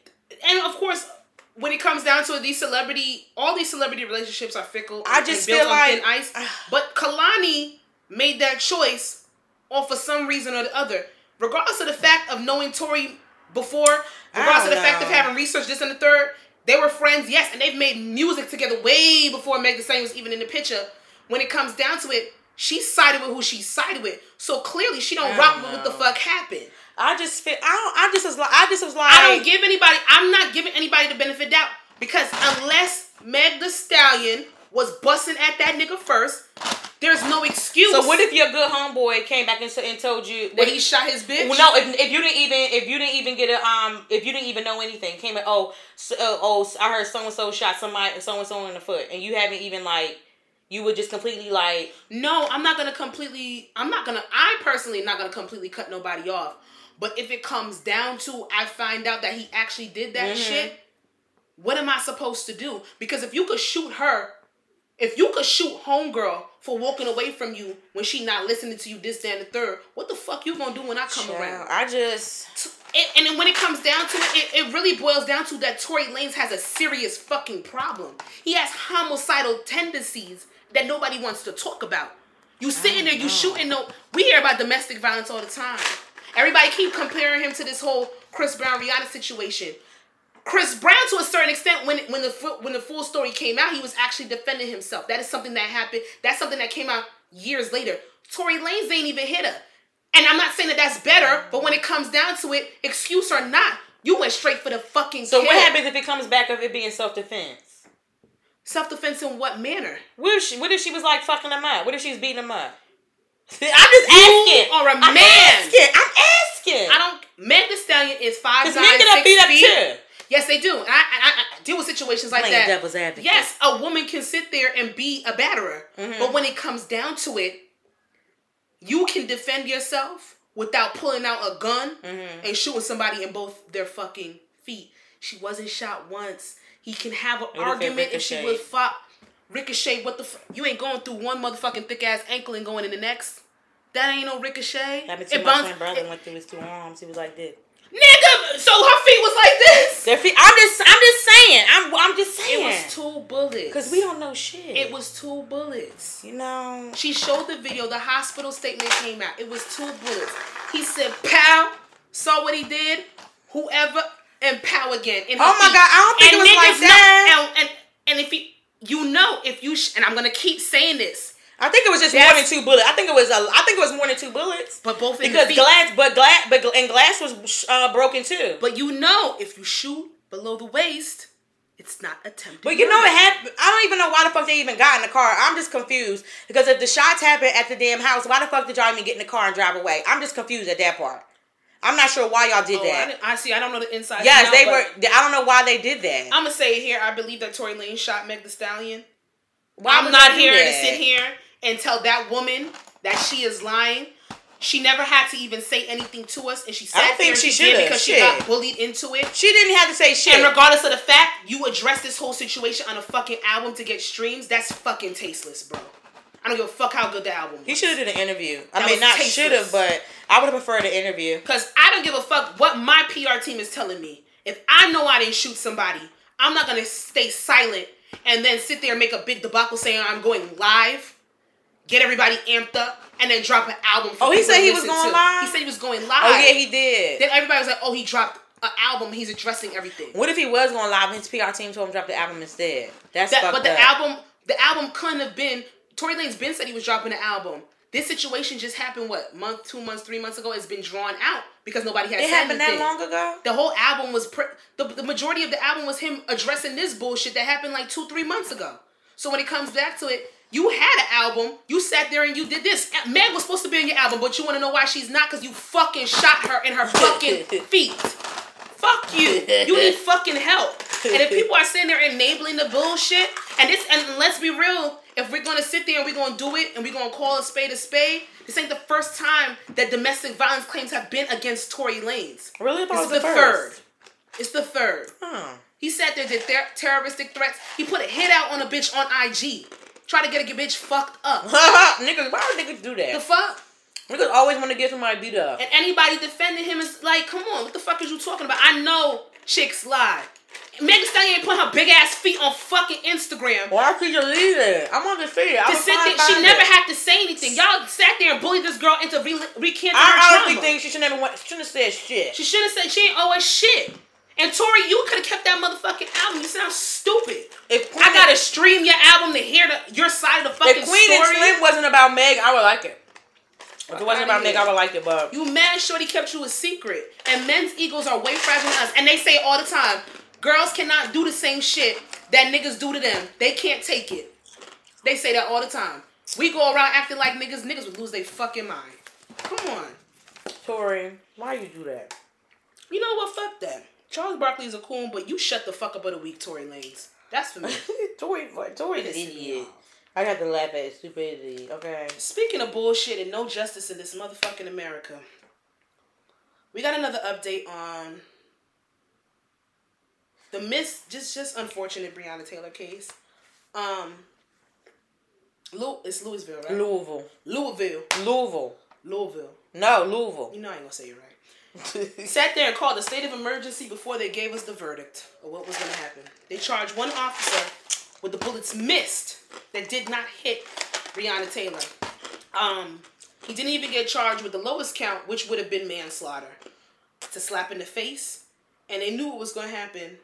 and of course, when it comes down to it, these celebrity, all these celebrity relationships are fickle. I just and built feel on like- ice. But Kehlani made that choice, or for some reason or the other, regardless of the fact of knowing Tory before, regardless of the don't fact of having researched this and the third. They were friends, yes, and they've made music together way before Meg Thee Stallion was even in the picture. When it comes down to it, she sided with who she sided with. So clearly, she don't I rock don't with what the fuck happened. I just feel I don't I just was like I just was like I don't give anybody. I'm not giving anybody the benefit of doubt because unless Meg Thee Stallion was busting at that nigga first, there's no excuse. So what if your good homeboy came back and, and told you when he shot his bitch? Well, no, if, if you didn't even if you didn't even get a um if you didn't even know anything came in oh so, uh, oh I heard so and so shot somebody so and so in the foot and you haven't even like you would just completely like No, I'm not gonna completely. I'm not gonna. I personally am not gonna completely cut nobody off. But if it comes down to, I find out that he actually did that Mhm. shit. What am I supposed to do? Because if you could shoot her, if you could shoot homegirl for walking away from you when she not listening to you this, that, and the third, what the fuck you gonna do when I come around? I just It, and then when it comes down to it, it, it really boils down to that Tory Lanez has a serious fucking problem. He has homicidal tendencies that nobody wants to talk about. You sitting there, you shooting no. We hear about domestic violence all the time. Everybody keep comparing him to this whole Chris Brown Rihanna situation. Chris Brown, to a certain extent, when when the when the full story came out, he was actually defending himself. That is something that happened. That's something that came out years later. Tory Lanez ain't even hit her, and I'm not saying that that's better. But when it comes down to it, excuse or not, you went straight for the fucking. so kill. what happens if it comes back of it being self defense? Self defense in what manner? What if she what if she was like fucking him up? What if she was beating him up? I'm just asking. are I'm asking. I'm asking. I don't. Meg Thee Stallion is five because nine, men get up six beat up feet. too. Yes, they do. And I, I, I deal with situations like Playing that. devil's advocate. Yes, a woman can sit there and be a batterer, Mhm. but when it comes down to it, you can defend yourself without pulling out a gun Mhm. and shooting somebody in both their fucking feet. She wasn't shot once. He can have an What argument if she would fought. Ricochet, what the f- You ain't going through one motherfucking thick ass ankle and going in the next. That ain't no ricochet. Happened to It my bounce- twin brother it- went through his two arms. He was like this. Nigga, so her feet was like this. Their feet. I'm just. I'm just saying. I'm. I'm just saying. It was two bullets. Because we don't know shit. It was two bullets. You know. She showed the video. The hospital statement came out. It was two bullets. He said, "Pow." Saw what he did. Whoever and pow again. In her Oh my feet. God, I don't think and it was like that. Know, and, and and if you you know if you sh- and I'm gonna keep saying this, I think it was just more than two bullets. I think it was. A, I think it was more than two bullets. but both in Because glass, but glass, but and glass was uh, broken too. But you know if you shoot below the waist, it's not attempted. But you know it happened. I don't even know why the fuck they even got in the car. I'm just confused because if the shots happened at the damn house, why the fuck did y'all even get in the car and drive away? I'm just confused at that part. I'm not sure why y'all did Oh, that. didn't- I see. I don't know the inside. Yes, they were. I don't know why they did that. I'm gonna say it here. I believe that Tory Lane shot Meg Thee Stallion. Why I'm not here to sit here and tell that woman that she is lying. She never had to even say anything to us, and she sat I don't there think she she because she got bullied into it. She didn't have to say shit. And regardless of the fact, you address this whole situation on a fucking album to get streams. That's fucking tasteless, bro. I don't give a fuck how good the album. he should have did an interview. I That mean, not should have, but I would have preferred an interview. Cause I don't give a fuck what my PR team is telling me. If I know I didn't shoot somebody, I'm not gonna stay silent and then sit there and make a big debacle saying I'm going live, get everybody amped up, and then drop an album. For Oh, he said he was going to. live? He said he was going oh, live. Oh yeah, he did. Then everybody was like, "Oh, he dropped an album. He's addressing everything." What if he was going live and his PR team told him to drop the album instead? That's That, but the up. album, the album couldn't have been. Tory Lanez been said he was dropping an album. This situation just happened. What month, two months, three months ago? It's been drawn out because nobody had It happened that long ago. The whole album was pre- the, the majority of the album was him addressing this bullshit that happened like two three months ago. So when it comes back to it, you had an album. You sat there and you did this. Uh, Meg was supposed to be in your album, but you want to know why she's not? Because you fucking shot her in her fucking feet. Fuck you. You need fucking help. And if people are sitting there enabling the bullshit, and this, and let's be real, if we're gonna sit there and we're gonna do it and we're gonna call a spade a spade, this ain't the first time that domestic violence claims have been against Tory Lanez. Really? This is the the third. It's the third. Huh. He sat there, did ter- terroristic threats. He put a hit out on a bitch on IG. Try to get a bitch fucked up. niggas, why would niggas do that? The fuck? Niggas always want to get somebody beat up. And anybody defending him is like, come on, what the fuck is you talking about? I know chicks lie. Megan Stallion ain't put her big ass feet on fucking Instagram. Why she delete it? I want to see it. I sit there, she never it. had to say anything. Y'all sat there and bullied this girl into re- recanting her I honestly trauma. think she should never went. She shouldn't have said shit. She should have said she ain't always shit. And Tory, you could have kept that motherfucking album. You sound stupid. If Queen, I gotta stream your album to hear the, your side of the fucking story. if Queen and. Slim wasn't about Meg, I would like it. If it wasn't about Meg. I would like it. But You mad shorty kept you a secret. And men's egos are way fragile than us. And they say all the time, girls cannot do the same shit that niggas do to them. They can't take it. They say that all the time. We go around acting like niggas, niggas would lose their fucking mind. Come on. Tory, why you do that? You know what? Fuck that. Charles Barkley's a coon, but you shut the fuck up of the week, Tory Lanez. That's for me. Tory, Tory's an idiot. I got to laugh at his stupidity. Okay. Speaking of bullshit and no justice in this motherfucking America, we got another update on the miss just just unfortunate Breonna Taylor case. Um, Lou, it's Louisville, right? Louisville. Louisville, Louisville. Louisville. No, Louisville. You know I ain't gonna say it right. He sat there and called a state of emergency before they gave us the verdict of what was gonna happen. They charged one officer with the bullets missed that did not hit Breonna Taylor. Um, he didn't even get charged with the lowest count, which would have been manslaughter. To slap in the face, and they knew it was gonna happen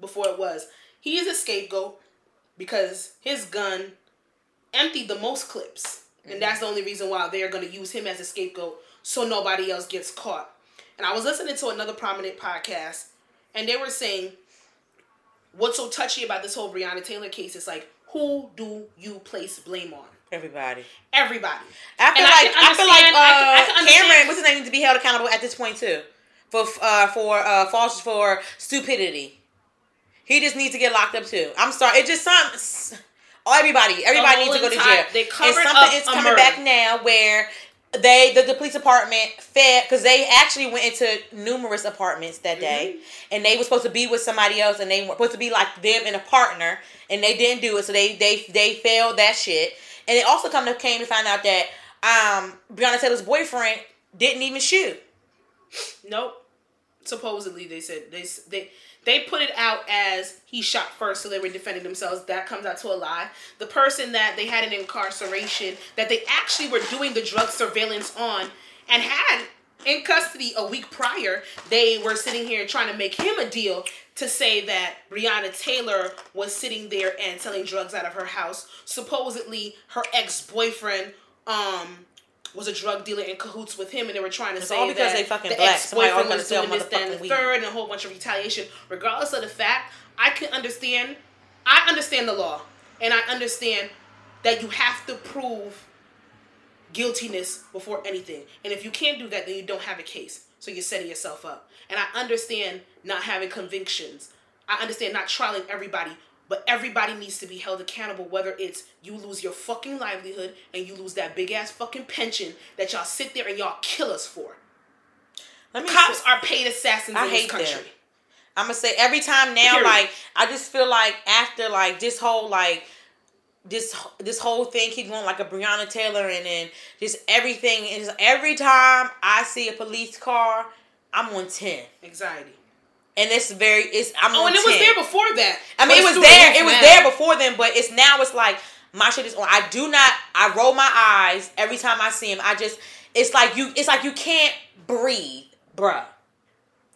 before it was. He is a scapegoat because his gun emptied the most clips. And that's the only reason why they're going to use him as a scapegoat so nobody else gets caught. And I was listening to another prominent podcast, and they were saying what's so touchy about this whole Breonna Taylor case is like, who do you place blame on? Everybody. Everybody. I feel And like can I, feel like uh, I can- I can Cameron, what's his name, needs to be held accountable at this point too, for uh, for uh, false for stupidity. He just needs to get locked up too. I'm sorry, it just some. Everybody, everybody needs to go to jail. they and covered something up is coming murder. back now where they the, the police department fed because they actually went into numerous apartments that day Mm-hmm. and they were supposed to be with somebody else and they were supposed to be like them and a partner and they didn't do it so they they they failed that shit and it also come to came to find out that um Breonna Taylor's boyfriend didn't even shoot Nope. Supposedly, they said they they they put it out as he shot first, so they were defending themselves. That comes out to a lie. The person that they had in incarceration, that they actually were doing the drug surveillance on, and had in custody a week prior, they were sitting here trying to make him a deal to say that Breonna Taylor was sitting there and selling drugs out of her house. Supposedly, her ex boyfriend um was a drug dealer in cahoots with him, and they were trying to It's say all because that they fucking the black. Ex-boyfriend was doing this, motherfucking the third, and a whole bunch of retaliation. Regardless of the fact, I can understand. I understand the law, and I understand that you have to prove guiltiness before anything. And if you can't do that, then you don't have a case. So you're setting yourself up. And I understand not having convictions. I understand not trialing everybody, but everybody needs to be held accountable, whether it's you lose your fucking livelihood and you lose that big ass fucking pension that y'all sit there and y'all kill us for. Let me Cops say- are paid assassins I in this hate country. them. I'm gonna say every time now, Period. like I just feel like after like this whole like this this whole thing keep going like a Breonna Taylor and then just everything is every time I see a police car, I'm on ten, Anxiety. And it's very it's I'm Oh, and it was there before that. I mean, it was there. It was now. there before then, but it's now. It's like my shit is on. I do not. I roll my eyes every time I see him. I just. It's like you. It's like you can't breathe, bruh.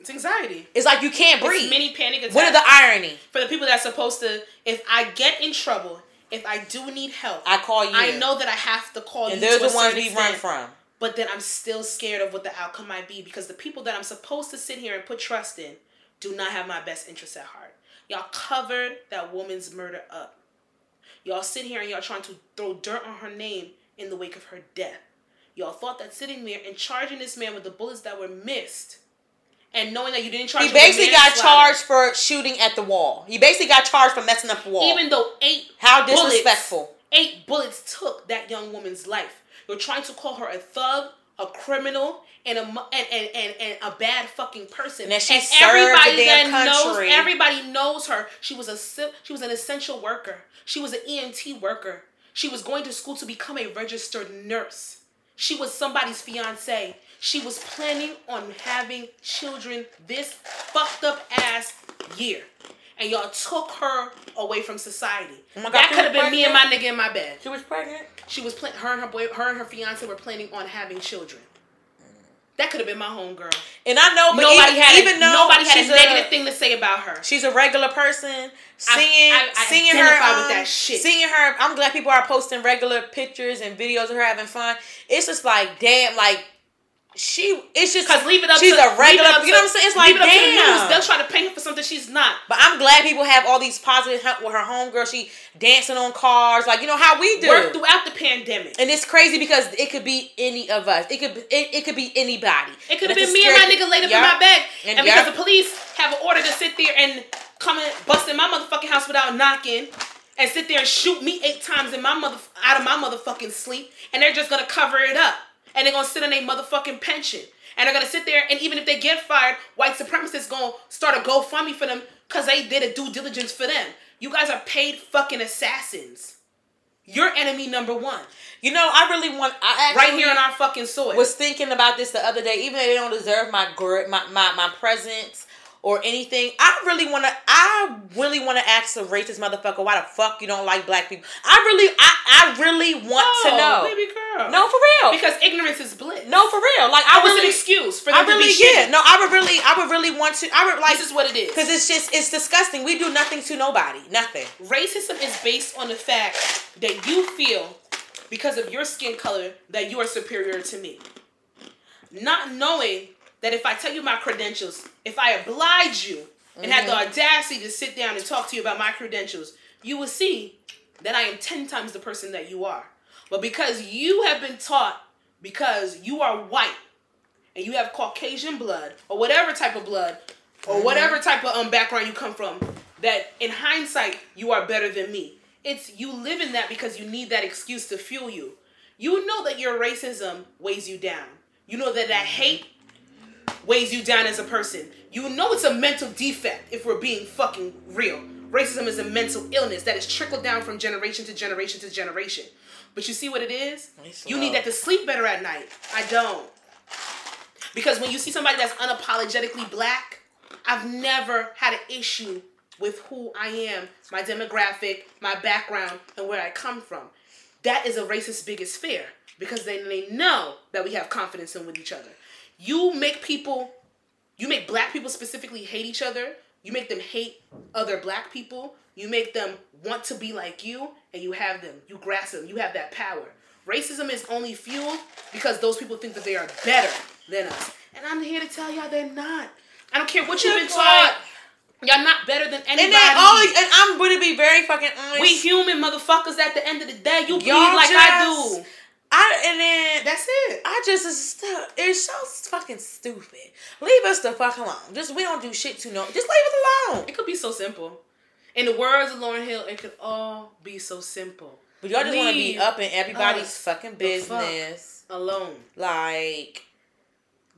It's anxiety. It's like you can't breathe. It's mini panic attacks. what are the irony? for the people that's supposed to if I get in trouble, if I do need help, I call you. I know that I have to call and you. they're to a the ones we run from. But then I'm still scared of what the outcome might be because the people that I'm supposed to sit here and put trust in do not have my best interests at heart. Y'all covered that woman's murder up. Y'all sit here and y'all trying to throw dirt on her name in the wake of her death. Y'all thought that sitting there and charging this man with the bullets that were missed, and knowing that you didn't charge He basically got charged for shooting at the wall. He basically got charged for messing up the wall. even though eight How bullets- disrespectful. eight bullets took that young woman's life. You're trying to call her a thug, a criminal, and a and and, and, and a bad fucking person. And she served the damn knows country. everybody knows her. She was a she was an essential worker. She was an EMT worker. She was going to school to become a registered nurse. She was somebody's fiance. She was planning on having children this fucked up ass year. And y'all took her away from society. Oh God, that could have been me and my nigga in my bed. She was pregnant. She was pla- her and her boy, her and her fiance were planning on having children. That could have been my homegirl. And I know, but Nobody even, had even a, though nobody had a negative thing to say about her. She's a regular person. Seeing, I- I seeing her, identify with um, that shit. seeing her. I'm glad people are posting regular pictures and videos of her having fun. It's just like, damn, like she. It's just Cause leave it up. She's to, a regular. You know what I'm saying? It's like leave it up to the news. damn. They'll try to paint her for something she's not. But I'm glad people have all these positive with her homegirl. She dancing on cars, like you know how we do. Work throughout the pandemic. and it's crazy because it could be any of us. It could it, it could be anybody. It could have been me and my nigga laid up Yup. in my bed, And and, because yup. the police have an order to sit there and come and bust in my motherfucking house without knocking, and sit there and shoot me eight times in my mother out of my motherfucking sleep, and they're just gonna cover it up, and they're gonna sit on their motherfucking pension, and they're gonna sit there, and even if they get fired, white supremacists gonna start a GoFundMe for them because they did a due diligence for them. You guys are paid fucking assassins. You're enemy number one, You know, I really want. I actually right here on our fucking soil. was thinking about this the other day. Even though they don't deserve my my my, my presence or anything, I really want to. I really want to ask a racist motherfucker why the fuck you don't like black people. I really, I I really want to Oh, know. baby girl. No, for real. Because ignorance is bliss. no, for real. Like I was really, an excuse for them I really to be yeah. shitty. No, I would really, I would really want to. I would like this is what it is. because it's just it's disgusting. We do nothing to nobody. Nothing. Racism is based on the fact that you feel, because of your skin color, that you are superior to me. Not knowing that if I tell you my credentials, if I oblige you and have Mm-hmm. the audacity to sit down and talk to you about my credentials, you will see that I am 10 times the person that you are. But because you have been taught, because you are white, and you have Caucasian blood, or whatever type of blood, or Mm-hmm. whatever type of um, background you come from, that in hindsight, you are better than me. It's you live in that because you need that excuse to fuel you. You know that your racism weighs you down. You know that that hate weighs you down as a person. You know it's a mental defect if we're being fucking real. Racism is a mental illness that is trickled down from generation to generation to generation. But you see what it is? It's You need that to sleep better at night. I don't. Because when you see somebody that's unapologetically black, I've never had an issue with who I am, my demographic, my background, and where I come from. That is a racist's biggest fear because then they know that we have confidence in with each other. You make people, you make black people specifically hate each other. You make them hate other black people. You make them want to be like you, and you have them. You grasp them. You have that power. Racism is only fueled because those people think that they are better than us. And I'm here to tell y'all they're not. I don't care what you've been taught. Y'all not better than anybody. And always, and I'm going to be very fucking honest. we human motherfuckers at the end of the day. You bleed Y'all like I do. I and then That's it. I just it's it's so fucking stupid. Leave us the fuck alone. Just we don't do shit too no. Just leave us alone. It could be so simple. In the words of Lauryn Hill, it could all be so simple. But y'all just want to be up in everybody's fucking the fuck business. Alone. Like,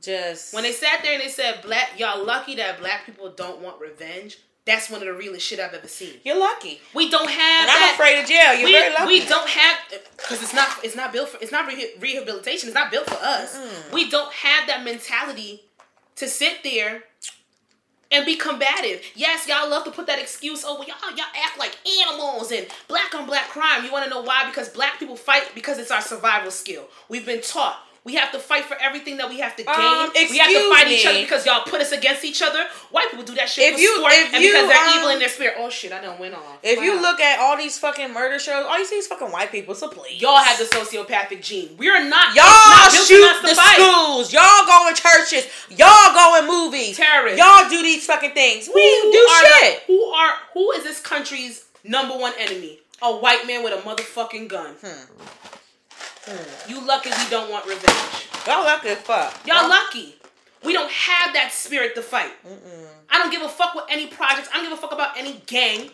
just When they sat there and they said, "Black, y'all lucky that black people don't want revenge." That's one of the realest shit I've ever seen. you're lucky, We don't have and I'm afraid of jail. You're we, very lucky. we don't have because it's not it's not built for it's not re- rehabilitation. It's not built for us. Mm. We don't have that mentality to sit there and be combative. Yes, y'all love to put that excuse. Oh, well, y'all y'all act like animals and black on black crime. You want to know why? Because black people fight because it's our survival skill. We've been taught. We have to fight for everything that we have to gain. Um, we have to fight each other because y'all put us against each other. White people do that shit If for you- sport if and you, because they're um, evil in their spirit. Oh shit, I don't win off. if you look at all these fucking murder shows, all you see is fucking white people. So please, Y'all have the sociopathic gene. We are not. Y'all not shoot the fight. schools. Y'all go in churches. Y'all go in movies. Terrorists. Y'all do these fucking things. We Who do are the- shit. who are who is this country's number one enemy? a white man with a motherfucking gun. Hmm. Mm. You lucky we don't want revenge. Y'all lucky as fuck. Y'all lucky. We don't have that spirit to fight. I don't give a fuck with any projects. I don't give a fuck about any gang.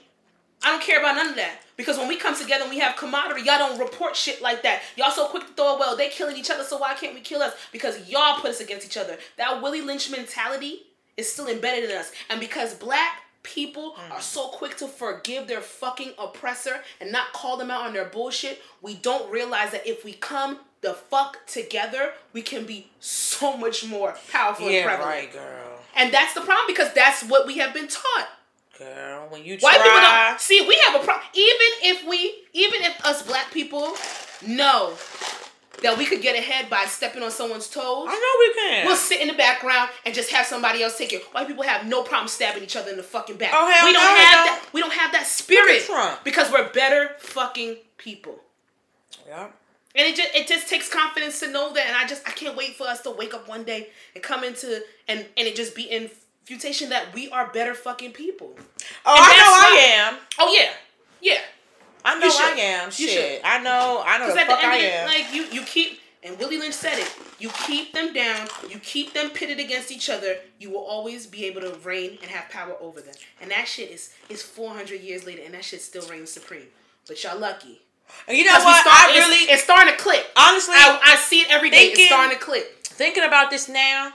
I don't care about none of that. Because when we come together and we have camaraderie, y'all don't report shit like that. Y'all so quick to throw it, well, they killing each other, so why can't we kill us? Because y'all put us against each other. That Willie Lynch mentality is still embedded in us. And because black people mm. are so quick to forgive their fucking oppressor and not call them out on their bullshit, we don't realize that if we come the fuck together, we can be so much more powerful and Yeah, prevalent. right, girl. And that's the problem because that's what we have been taught. Girl, when you White people try, don't see. We have a problem. Even if we, even if us black people know that we could get ahead by stepping on someone's toes, I know we can. we'll sit in the background and just have somebody else take it. White people have no problem stabbing each other in the fucking back. Oh, hell we don't no, have don't. that. We don't have that spirit because we're better fucking people. yeah. And it just it just takes confidence to know that. And I just I can't wait for us to wake up one day and come into and and it just be in futation that we are better fucking people. Oh, And I know I am. Oh yeah. I know You should. I am. You Shit. should. I know. I know Because the at the end I of it, am. like you, you keep and Willie Lynch said it. You keep them down. You keep them pitted against each other. You will always be able to reign and have power over them. And that shit is is four hundred years later, and that shit still reigns supreme. But y'all lucky. And you know what? start- I it's- really, it's, starting to click. honestly, I, I see it every day. thinking- It's starting to click. thinking about this now,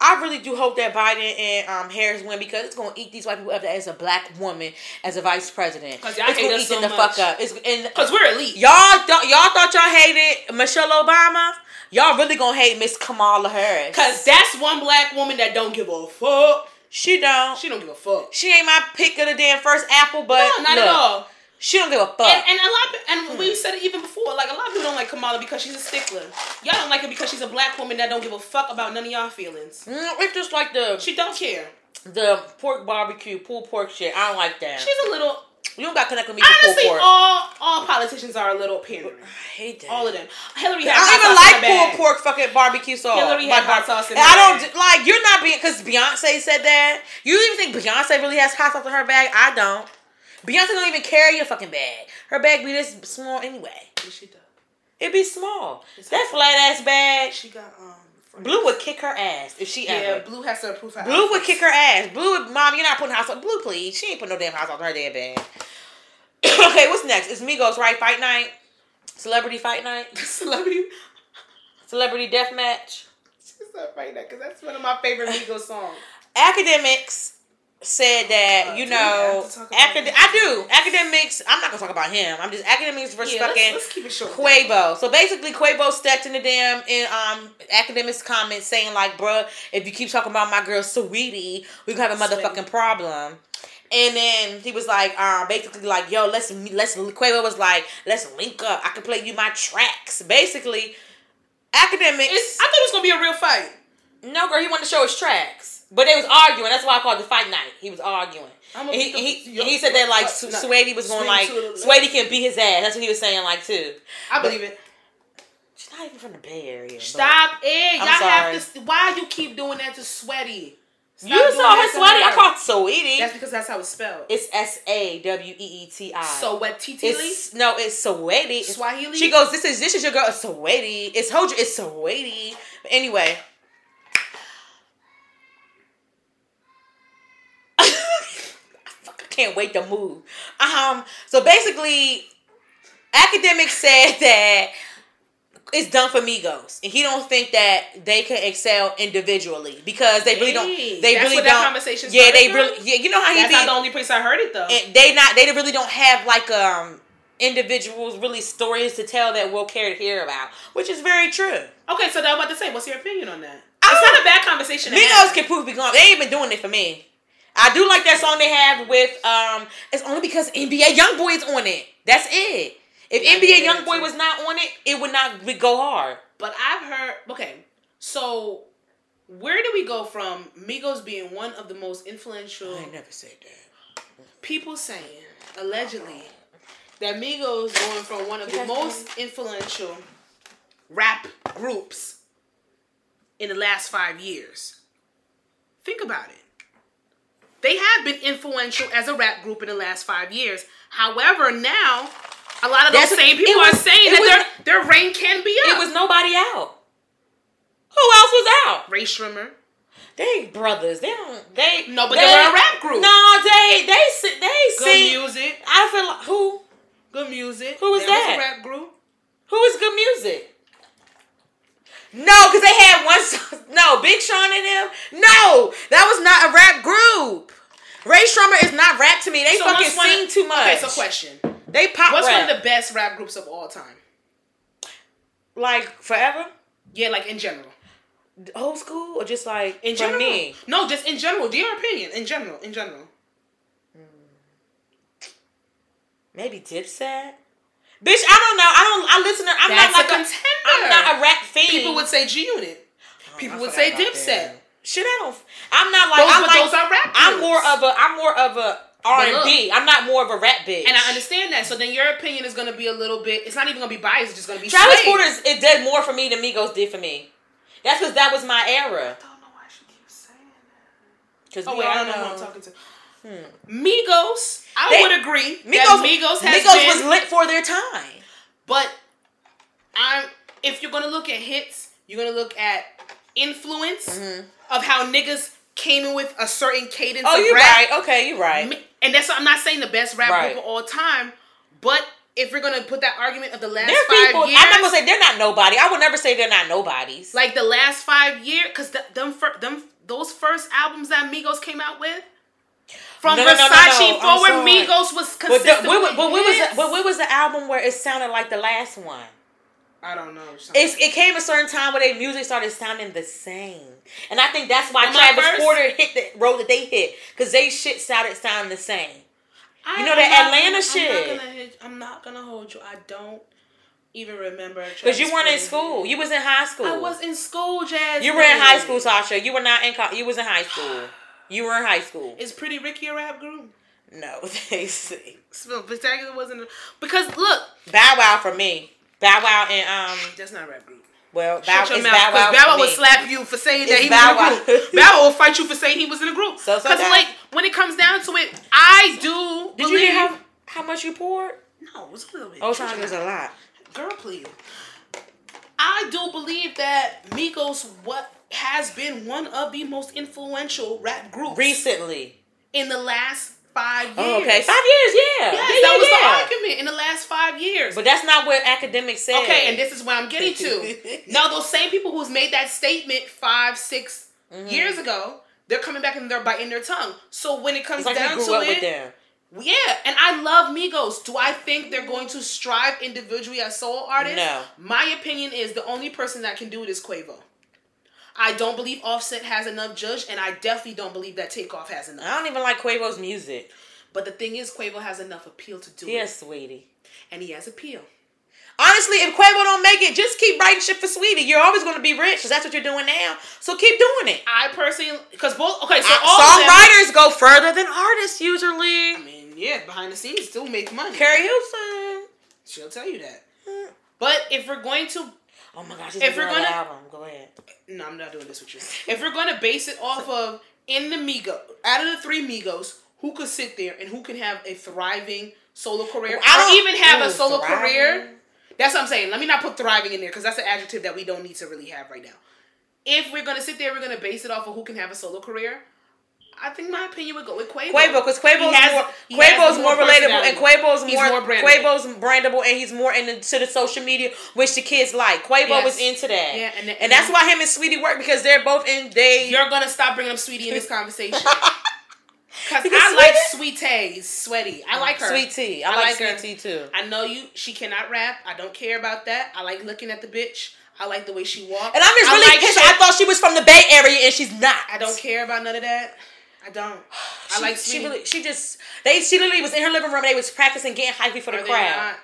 I really do hope that Biden and um, Harris win because it's gonna eat these white people up as a black woman as a vice president. 'Cause y'all it's gonna eat so them the much. fuck up. It's and Cause we're elite. y'all thought y'all thought y'all hated Michelle Obama. Y'all really gonna hate Miss Kamala Harris. Cause that's one black woman that don't give a fuck. she don't. She don't give a fuck. She ain't my pick of the damn first apple, but No, not look, at all. She don't give a fuck. And, and a lot, of, and we said it even before. Like a lot of people don't like Kamala because she's a stickler. Y'all don't like her because she's a black woman that don't give a fuck about none of y'all feelings. Mm, it's just like the She don't care. the pork barbecue pulled pork shit. I don't like that. She's a little. you don't got connect with me Honestly, all all politicians are a little pandering. I hate that. All of them. Hillary I don't even like pulled pork fucking barbecue sauce. Hillary had hot sauce in And I don't bag. like you're not being because Beyonce said that. You even think Beyonce really has hot sauce in her bag? I don't. Beyonce don't even carry a fucking bag. Her bag be this small anyway. Yes, she does. It be small. It's that flat ass bag. She got um. Blue would kick her ass if she ever. Yeah, ever. Blue has to approve her. Blue would kick her ass. Blue would, mom, you're not putting house on Blue, please. She ain't putting no damn house on her damn bag. okay, what's next? It's Migos, right? Fight night. Celebrity fight night. Celebrity. Celebrity death match. She's not right now because that's one of my favorite Migos songs. Akademiks said that Uh, you know have to talk about acad- I do Akademiks. I'm not gonna talk about him. I'm just Akademiks versus Yeah, let's, let's keep it short. Quavo. So basically, Quavo stepped in the damn in um Akademiks comments saying like, "Bruh, if you keep talking about my girl Sweetie, we gonna have a motherfucking problem." And then he was like, uh, basically like, "Yo, let's let's." Quavo was like, "Let's link up. I can play you my tracks." Basically, Akademiks. It's, I thought it was gonna be a real fight. No, girl, he wanted to show his tracks. But they was arguing. That's why I called it the fight night. He was arguing. I'm And he, he, he said that like Su- Sweaty was going like. Sweaty can beat his ass. That's what he was saying like too. I believe it. She's not even from the Bay Area. Stop it. I'm Y'all sorry. have to. Why you keep doing that to Sweaty? Stop You saw to Sweaty. I called Sweetie. That's because that's how it's spelled. It's S A W E E T I. so what? It's no, it's Sweaty. It's- Swahili? She goes, "This is this is your girl, Sweaty. It's Hoja, it's Sweaty." Anyway. Can't wait to move. Um, so basically, Akademiks said that it's done for Migos, and he don't think that they can excel individually because they really don't. They that's really don't. conversation yeah, they from? really. Yeah, you know how he That's be. not the only place I heard it though. and they not. They really don't have like um individuals really stories to tell that we'll care to hear about, which is very true. okay, so I'm about to say, what's your opinion on that? It's don't- a bad conversation. Migos can prove be gone. They ain't been doing it for me. I do like that song they have with um. It's only because NBA YoungBoy is on it. That's it. If Yeah, NBA yeah, YoungBoy was not on it, it would not would go hard. But I've heard. Okay, so where do we go from Migos being one of the most influential I never said that. people saying allegedly that Migos going from one of the most influential rap groups in the last five years. Think about it. They have been influential as a rap group in the last five years. However, now a lot of those That's- same people was- are saying that was- their their reign can be up. It was nobody out. Who else was out? Rae Sremmurd. They brothers. They don't. They No, but they, they were a rap group. No, they they they, they Good sing. music. I feel like who Good music. Who was There that? a rap group. who is good music. No, because they had one. song- No, Big Sean and them. No, that was not a rap group. Rae Sremmurd is not rap to me. They fucking what's one sing of- too much. Okay, so question. They pop What's rap. one of the best rap groups of all time? like forever, Yeah, like in general. old school, or just like In for general. me. No, just in general. Do your opinion. In general. In general. Hmm. Maybe Dipset. Bitch, I don't know. I don't. I listen to. I'm That's not like a contender. I'm not a rap fan. People would say G Unit. Oh, People I would say Dipset. Shit, I don't. I'm not like. Those, I'm like. those are rap I'm more of a. I'm more of a R and B. look. I'm not more of a rap bitch. And I understand that. So then your opinion is going to be a little bit. It's not even going to be biased. It's just going to be. Travis swayed. Porter's it did more for me than Migos did for me. That's because that was my era. I don't know why she keeps saying that. Because Oh wait, I don't know know. who I'm talking to. Migos, I They- would agree Migos, Migos has Migos been, was lit for their time. but I'm if you're gonna look at hits, you're gonna look at influence mm-hmm. of how niggas came in with a certain cadence. Oh, of you rap. right. Okay, you're right. And that's I'm not saying the best rap Right. group of all time, but if we're gonna put that argument of the last There are five people. years, I'm not gonna say they're not nobody. I would never say they're not nobodies. like the last five years, because the, them them those first albums that Migos came out with. From No, no, no, no, Versace no. Forward. Migos was but the, consistent. what, with but what was the, but what was the album where it sounded like the last one? I don't know. It's, it came a certain time where their music started sounding the same, and I think that's why Am I Travis first? Porter hit the road that they hit because they shit started sounding the same. I, You know I'm that not- Atlanta I'm shit. Not gonna hit, I'm not gonna hold you. I don't even remember. Because you weren't in school, you was in high school. I was in school, Jazz. You were in high school, Sasha. You were not in. Co- you was in high school. You were in high school. Is Pretty Ricky a rap group? No, they see. Spectacular wasn't a, because look, Bow Wow for me. Bow Wow and um. that's not a rap group. Well, Bow, Shut your mouth, Bow Wow. Bow Wow would slap you for saying that It's he Bow was in a group. Bow Wow will fight you for saying he was in a group. So Because like when it comes down to it, I do. Did you hear how how much you poured? No, it was a little bit. Oh, trying was a lot. Girl, please. I do believe that Migos what has been one of the most influential rap groups Recently. in the last five years. Oh, okay, five years. Yeah. Yes, yeah, that yeah, was yeah. the argument in the last five years. But that's not what Akademiks say. okay, and this is what I'm getting to. now, those same people who's made that statement five, 6 Mm-hmm. years ago, they're coming back and they're biting their tongue. So when it comes like down to it, yeah, and I love Migos. Do I think they're going to strive individually as soul artists? No. My opinion is the only person that can do it is Quavo. I don't believe Offset has enough judge, and I definitely don't believe that Takeoff has enough. I don't even like Quavo's music. But the thing is, Quavo has enough appeal to do Yes, it, Yes, sweetie. and he has appeal. Honestly, if Quavo don't make it, just keep writing shit for Sweetie. You're always going to be rich because that's what you're doing now. So keep doing it. I personally, because both, okay, so all of them, Songwriters go further than artists usually. I mean, yeah, behind the scenes still make money. Keri Hilson. She'll tell you that. Mm. But if we're going to, Oh my gosh, If if we're we're gonna- album, go ahead. no, I'm not doing this with you. If we're going to base it off of in the Migo, out of the three Migos, who could sit there and who can have a thriving solo career, I don't- even have a solo thriving. career? That's what I'm saying. Let me not put thriving in there because that's an adjective that we don't need to really have right now. If we're gonna sit there, we're gonna base it off of who can have a solo career. I think my opinion would go with Quavo. Quavo, because Quavo's has- more Quavo's the more, relatable, and. Quavo's He's more, more brandable. Quavo's brandable, and he's more into the social media, which the kids like. Quavo Yes. was into that, Yeah, and and, that's why him and Sweetie work because they're both in. They You're gonna stop bringing up Sweetie in this conversation. Cause Because I like Sweetie- Sweet Tay, Sweaty. I oh, like her. Sweet Tea. I, I like, like Sweet her. Tea too. I know you. She cannot rap. I don't care about that. I like looking at the bitch. I like the way she walks. And I'm just I really like pissed. shit- I thought she was from the Bay Area, and she's not. I don't care about none of that. I don't. I She, like she really. She just. They. She literally was in her living room. and They was practicing getting hypey for the Are crowd. not?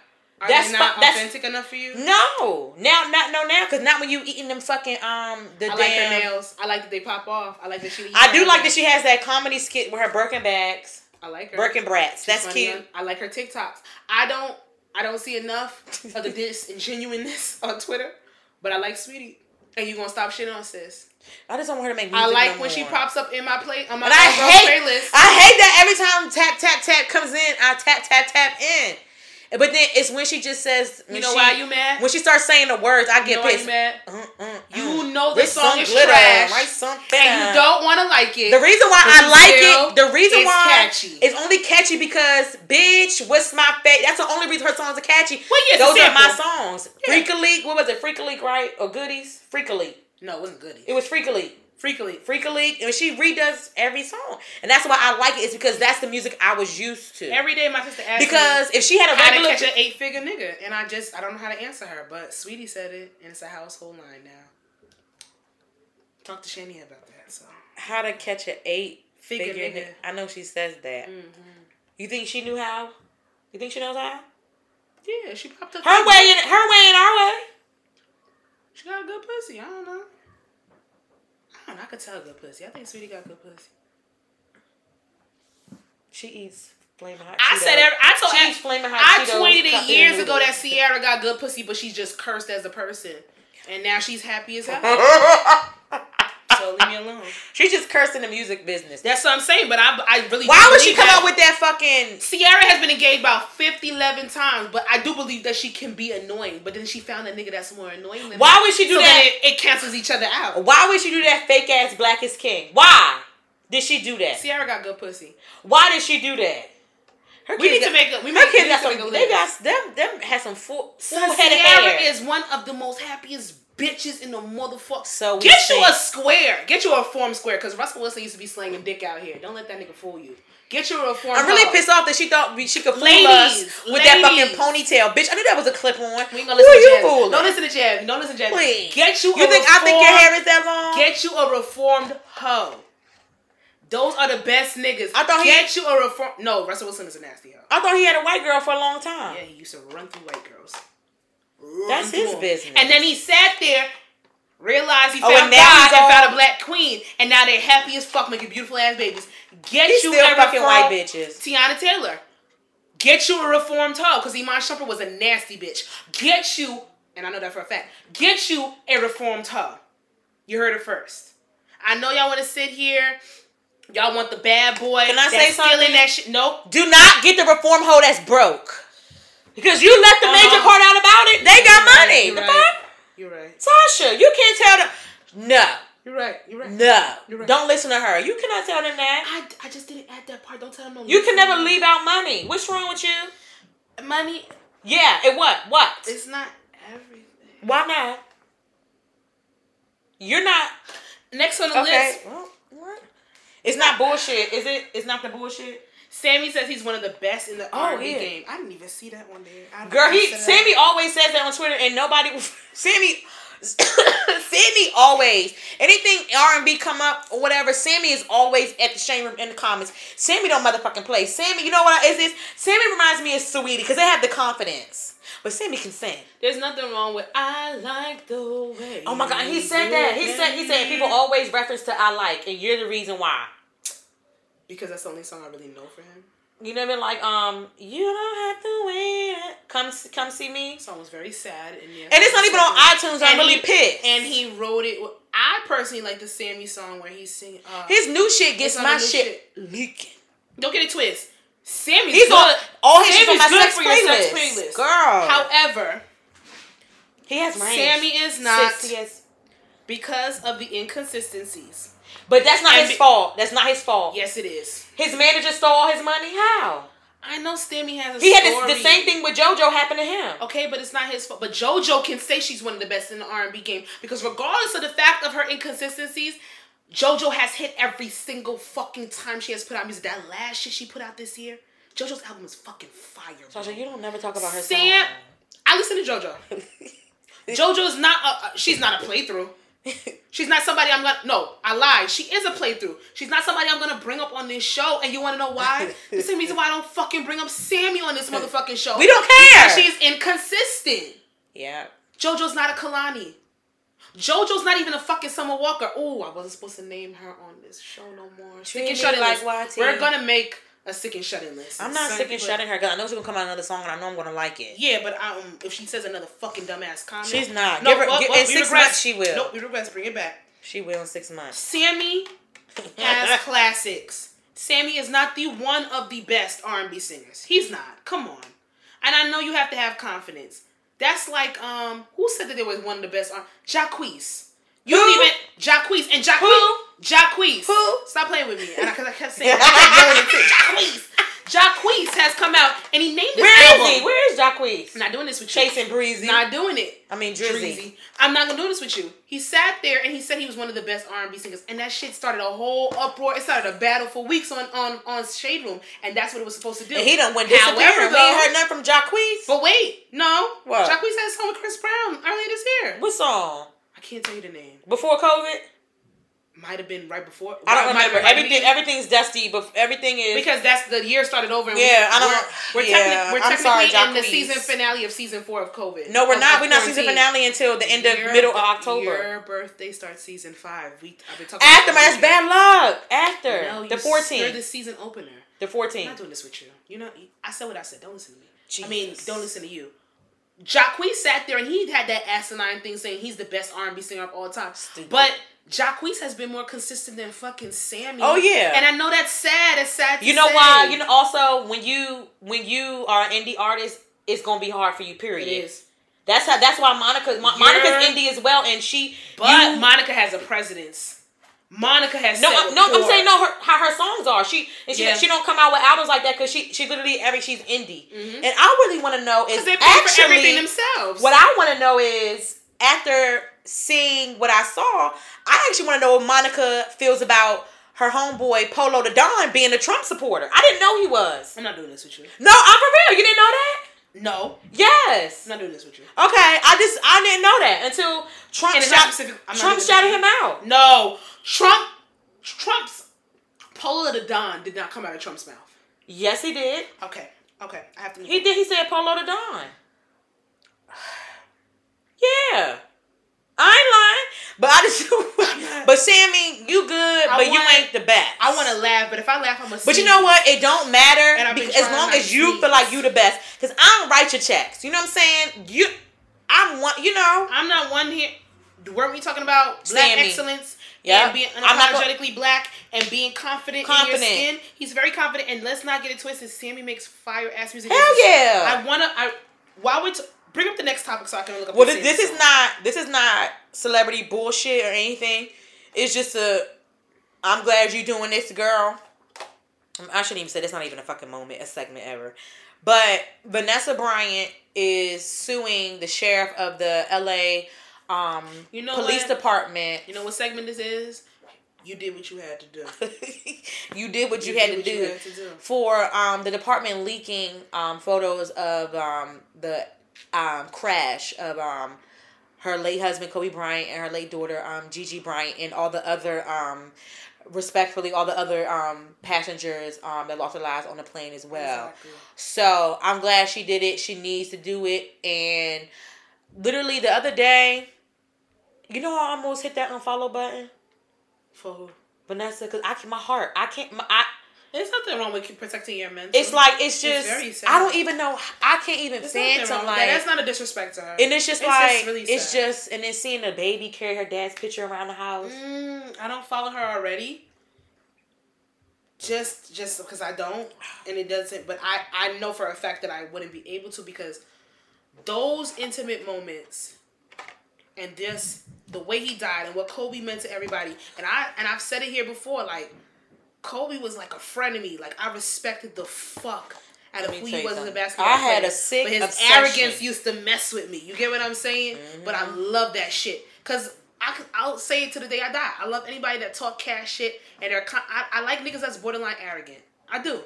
Are That's they not fu- that's- authentic enough for you? No, now not no now because not when you eating them fucking um the I damn. like her nails. I like that they pop off. I like that she. I do like that she has that comedy skit with her Birkin bags, I like her. Birkin brats. That's Funny cute. I like her TikToks. I don't. I don't see enough of the disingenuousness on Twitter, but I like Sweetie. And you gonna stop shitting on sis? I just don't want her to make music I like no when she pops up in my play on my And I hate, playlist. I hate that every time tap tap tap comes in, I tap tap tap in. But then it's when she just says, you know she, why you mad? When she starts saying the words, I you get know why pissed. you mad? Mm, mm, You mm. know the song is glitter, trash, write some and you don't want to like it. The reason why I like it, the reason why catchy. it's only catchy because, bitch, what's my favorite? That's the only reason her songs are catchy. Well, yeah, Those are my songs. Yeah. Freak a Leak, what was it? Freak a Leak, right? Or Goodies? Freak a Leak. No, it wasn't goody. It was Freak a Leak. Freakily. Freak a and she redoes every song, and that's why I like it. Is because that's the music I was used to. Every day, my sister asked me because if she had a how to regular, catch an eight figure nigga, and I just I don't know how to answer her. But Sweetie said it, and it's a household line now. Talk to Shani about that. So how to catch an eight Figure figure, nigga. nigga. I know she says that. Mm-hmm. You think she knew how? You think she knows how? yeah, she popped up. Her way and her way and our way. She got a good pussy. I don't know. I don't know. I could tell good pussy. I think Sweetie got good pussy. She eats flaming hot. I Cheetos. said every, I told she eats I, flaming hot I Cheetos tweeted it years ago that Ciara got good pussy, but she's just cursed as a person, and now she's happy as hell. so leave me alone. She's just cursing the music business. That's what I'm saying. But I, I really Why would she come that. out with that fucking? Ciara has been engaged about 50, 11 times, but I do believe that she can be annoying. But then she found a nigga that's more annoying than Why her. would she do so that? It, it cancels each other out. Why would she do that fake ass black is king? Why did she do that? Ciara got good pussy. Why did she do that? Her We need kids to make a- we her make- kids got some. They got them. Them has some full So full head Ciara hair. is one of the most happiest bitches in the motherfucker. So get you a square. Get you a reform square, because Russell Wilson used to be slanging dick out here. Don't let that nigga fool you. Get you a reform. I'm really pissed off that she thought she could fool Ladies, us with that fucking ponytail, bitch. I knew that was a clip on. We ain't gonna Who listen to you Jazz. fooling? Don't listen to Jazz. Don't listen to Jazz. Please. Get you. You a think I think your reformed- hair is that long? Get you a reformed hoe. Those are the best niggas. I thought he- get you a reform. No, Russell Wilson is a nasty hoe. I thought he had a white girl for a long time. Yeah, he used to run through white girls. That's his business. And then he sat there, realized he Oh, found and God and found a black queen, and now they're happy as fuck, making beautiful ass babies. Get He's you still a fucking white bitches. Teyana Taylor. Get you a reformed hoe, because Iman Shumpert was a nasty bitch. Get you, and I know that for a fact, get you a reformed hoe. You heard it first. I know y'all want to sit here. Y'all want the bad boy. Can I say stealing something? That shit. Nope. Do not get the reform hoe that's broke. Because you left the major Uh-huh. part out about it. They got You're right, money. you're the right. fuck? You're right. Tasha, you can't tell them. No. You're right. You're right. No. You're right. Don't listen to her. You cannot tell them that. I, I just didn't add that part. Don't tell them no. You can never leave out money. What's wrong with you? money. Yeah, it what? What? It's not everything. Why not? You're not Next on the okay. list, Well, what? It's not bullshit, is it? It's not the bullshit. Sammie says he's one of the best in the Oh, R&B yeah. game. I didn't even see that one there. Girl, he said that. Sammie always says that on Twitter, and nobody. Sammie, Sammie always anything R and B come up or whatever. Sammie is always at the Shade Room in the comments. Sammie don't motherfucking play. Sammie, you know what is this? Sammie reminds me of Sweetie because they have the confidence, but Sammie can sing. There's nothing wrong with I like the way. Oh my god, he said that. He said he said people always reference to I like, and you're the reason why. Because that's the only song I really know for him. You never like um you don't have to wait. Come come see me. Song was very sad, and yeah, And it's not even on iTunes. I'm really pissed. And he wrote it. With, I personally like the Sammie song where he's singing. Uh, His new shit gets my new shit, leaking. don't get it twist. Sammie's He's good. on all his shit on my sex playlist. sex playlist. Girl, However, he has range. Sammie is not Six, because of the inconsistencies. But that's not And his fault. That's not his fault. Yes, it is. His manager stole all his money. How? I know Sammie has a He had this, the same thing with JoJo happened to him. Okay, but it's not his fault. But JoJo can say she's one of the best in the R and B game because regardless of the fact of her inconsistencies, JoJo has hit every single fucking time she has put out music. That last shit she put out this year, JoJo's album is fucking fire. bro. Sasha, you don't never talk about her. Sam, song. I listen to JoJo. JoJo's not a- she's not a playthrough. She's not somebody I'm gonna no, I lied. She is a playthrough. She's not somebody I'm gonna bring up on this show. And you wanna know why? the same reason why I don't fucking bring up Sammie on this motherfucking show. We don't care. Because she's inconsistent. yeah. JoJo's not a Kehlani. JoJo's not even a fucking Summer Walker. Oh, I wasn't supposed to name her on this show no more. Stick shut like like We're gonna make a sick and shut in list. I'm not Certain sick and people- shutting her because I know she's gonna come out another song and I know I'm gonna like it. Yeah, but um, if she says another fucking dumbass comment, She's not. No, Give her- well, give- well, in we six regress. months she will. Nope, we regress. Bring it back. She will in six months. Sammie has classics. Sammie is not the one of the best R&B singers. He's not. Come on. And I know you have to have confidence. That's like um, who said that there was one of the best? R- Jacquees. You Who? don't even Jacquees and Jacquees. Who? Jacquees. Who? Stop playing with me. Because I kept saying I kept it. Jacquees. Jacquees has come out and he named his Where album. is he? Where is Jacquees? I'm not doing this with you. Chasing Breezy. Not doing it. I mean Drizzy. Drizzy. I'm not gonna do this with you. He sat there and he said he was one of the best R&B singers, and that shit started a whole uproar. It started a battle for weeks on on on Shade Room, and that's what it was supposed to do. And he done went However, disappearing. We though- ain't heard nothing from Jacquees. But wait, no. What? Jacquees had a song with Chris Brown earlier this year. What song? I can't tell you the name. Before COVID? Might have been right before. I don't remember. right Everything before- everything's dusty, but everything is Because that's the year started over. And Yeah, we, I don't- We're, we're, yeah, technic- we're I'm sorry, technically in the season finale of season four of COVID. No, we're Of- not. of We're not season finale until the end of Your- middle of October. Your birthday starts season five. We I've been talking. After about man, that's bad luck. After No, the you- You're 14th. the season opener. The 14th I'm not doing this with you. You know, I said what I said. Don't listen to me. I mean, don't listen to you. Jacquees sat there and he had that asinine thing saying he's the best R and B singer of all time. Stupid. But Jacquees has been more consistent than fucking Sammie. Oh, yeah. and I know that's sad. It's sad. To You know say. why? You know also when you when you are an indie artist, it's gonna be hard for you. Period. is. That's how. That's why Monica. Monica's indie as well, and she. But you- Monica has a precedence. Monica has no, uh, no. I'm saying no. Her how her songs are. She and she Yeah. she don't come out with albums like that because she she literally every she's indie. Mhm. And I really want to know is because they pay for everything themselves. what I want to know is after seeing what I saw, I actually want to know what Monica feels about her homeboy Polo the Don being a Trump supporter. I didn't know he was. I'm not doing this with you. No, I'm for real. You didn't know that? No, Yes. I'm not doing this with you. Okay, I just I didn't know that until Trump And shot, specific- Trump shouted him out. No, Trump, Trump's Polo the Don did not come out of Trump's mouth. Yes, he did. Okay, okay, I have to. He on. did. He said Polo the Don. Yeah. I ain't lying, but I just. but Sammie, you good, I but you ain't the best. I want to laugh, but if I laugh, I'm gonna. But you know what? It don't matter because as long as you sneeze. feel like you the best. Because I don't write your checks. You know what I'm saying? You, I'm one. You know. I'm not one here. Weren't we talking about black Sammie. excellence? Yeah. And being I'm not unapologetically black and being confident, Confident. in your skin. He's very confident, and let's not get it twisted. Sammie makes fire ass music. Hell yeah. I wanna. I while we t- bring up the next topic so I can look up. Well, this, this is not this is not celebrity bullshit or anything. It's just a. I'm glad you're doing this, girl. Um, I shouldn't even say that's not even a fucking moment, a segment ever. But Vanessa Bryant is suing the sheriff of the L.A. Um, You know police what? department. You know what segment this is? You did what you had to do. you did what you, You had to what do you had to do. for um, the department leaking um, photos of um, the um, crash of um, her late husband Kobe Bryant and her late daughter um, Gigi Bryant and all the other um, respectfully all the other um, passengers um, that lost their lives on the plane as well. Exactly. So I'm glad she did it. She needs to do it. And literally the other day, you know, I almost hit that unfollow button, For? Vanessa, because I my heart, I can't. My, I There's nothing wrong with protecting your mental. it's like it's It's just very sad. I don't even know. I can't even There's to wrong like. that. That's not a disrespect to her. and it's just It's like just really it's just and then seeing the baby carry her dad's picture around the house. Mm, I don't follow her already. Just just because I don't, and it doesn't. But I I know for a fact that I wouldn't be able to because those intimate moments and this the way he died and what Kobe meant to everybody. And I and I've said it here before. Like Kobe was like a friend to me. Like I respected the fuck. Out of who he was as a basketball I had a sick but his obsession. arrogance used to mess with me. You get what I'm saying? But I Mm-hmm. love that shit because I could, I'll say it to the day I die. I love anybody that talk cash shit and they're. Con- I, I like niggas that's borderline arrogant. I do.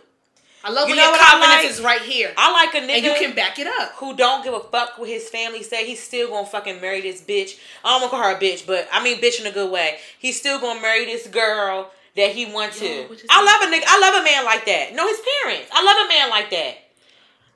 I love You know your confidence like? is right here I like a nigga and you can back it up. who don't give a fuck what his family say. He's still gonna fucking marry this bitch. I don't wanna call her a bitch, but I mean bitch in a good way. He's still gonna marry this girl that he wants to. is I love a nigga. I love a man like that. No, his parents. I love a man like that.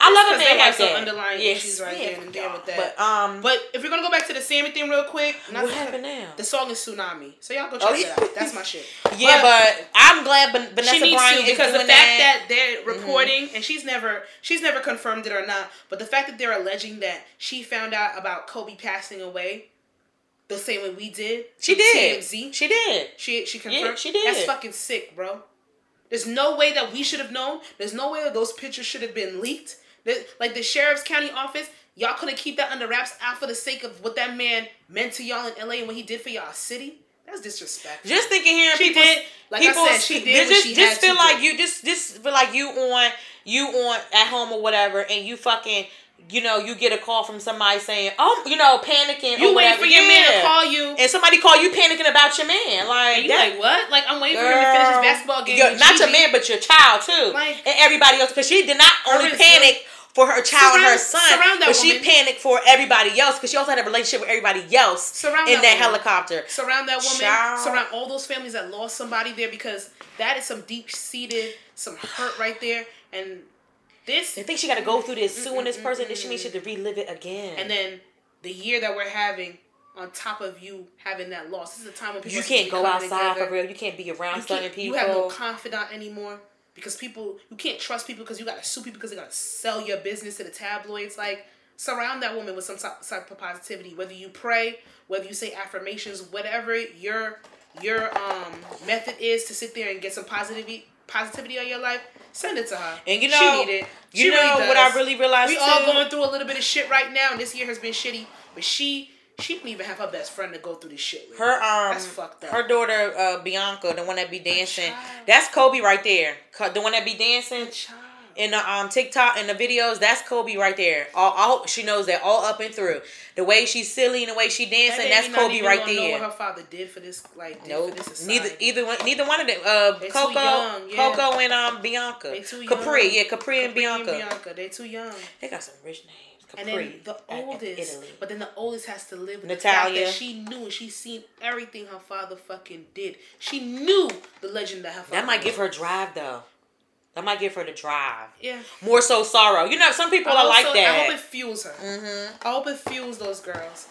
I love a man like that. underlying Yes, issues right yeah, there and with that. But um, But if we're gonna go back to the Sammie thing real quick, not what to- happened now? The song is Tsunami, so y'all go check Oh, it yeah. out. That's my shit. Yeah, but, I'm glad Van- Vanessa she needs Bryant to because the fact that. that, they're reporting and she's never she's never confirmed it or not, but the fact that they're alleging that she found out about Kobe passing away the same way we did. she did. TMZ. She did. She she confirmed. Yeah, she did. That's fucking sick, bro. There's no way that we should have known. There's no way that those pictures should have been leaked. Like the sheriff's county office, y'all couldn't keep that under wraps out for the sake of what that man meant to y'all in LA and what he did for y'all city. That's disrespectful. Just thinking here, She people, did- like I people, said, she did what Just, she just feel like do. you, just, just feel like you on, you on at home or whatever, and you fucking, you know, you get a call from somebody saying, oh, you know, panicking. you or wait for your man to call you. and somebody call you panicking about your man, like you like what? Like I'm waiting for him to finish his basketball game. your- not your man, but your child too, Like- and everybody else. Because she did not only panic for her child and her son, but she panicked for everybody else because she also had a relationship with everybody else Surround in that that helicopter. Surround that woman. Child. Surround all those families that lost somebody there because that is some deep seated, some hurt right there. And this, They think she got to go through this suing this person, then she means she had to relive it again. and then the year that we're having, on top of you having that loss, this is a time when people you can't go outside together. for real. You can't be around certain people. you have no confidant anymore because people you can't trust people because you gotta sue people because they gotta sell your business to the tabloids. Like surround that woman with some type type of positivity. Whether you pray, whether you say affirmations, whatever your your um method is to sit there and get some positivity positivity on your life, send it to her. And you She know- need it. you know really what I really realized We all going through a little bit of shit right now, and this year has been shitty. But she she didn't even have her best friend to go through this shit with. her um, That's fucked up. her daughter uh, Bianca, the one that be dancing, that's Kobe right there. The one that be dancing. In the um TikTok and the videos, that's Kobe right there. All, hope she knows that all up and through. The way she's silly and the way she dancing, That that's Kobe right Know what there. her father did for this, like, did Nope. for this Neither either one neither one of them. Uh Coco young, yeah. Coco and um Bianca. They too Capri, yeah, Capri, and Capri Bianca. Bianca, they too young. They got some rich names. And Capri. then the oldest, Italy. but then the oldest has to live with the Natalia. that she knew and she seen everything her father fucking did. She knew the legend that her father. That might give was. her drive though. That might give her the drive. Yeah. More so sorrow. You know, some people I are like that. I hope it fuels her. Mm-hmm. I hope it fuels those girls.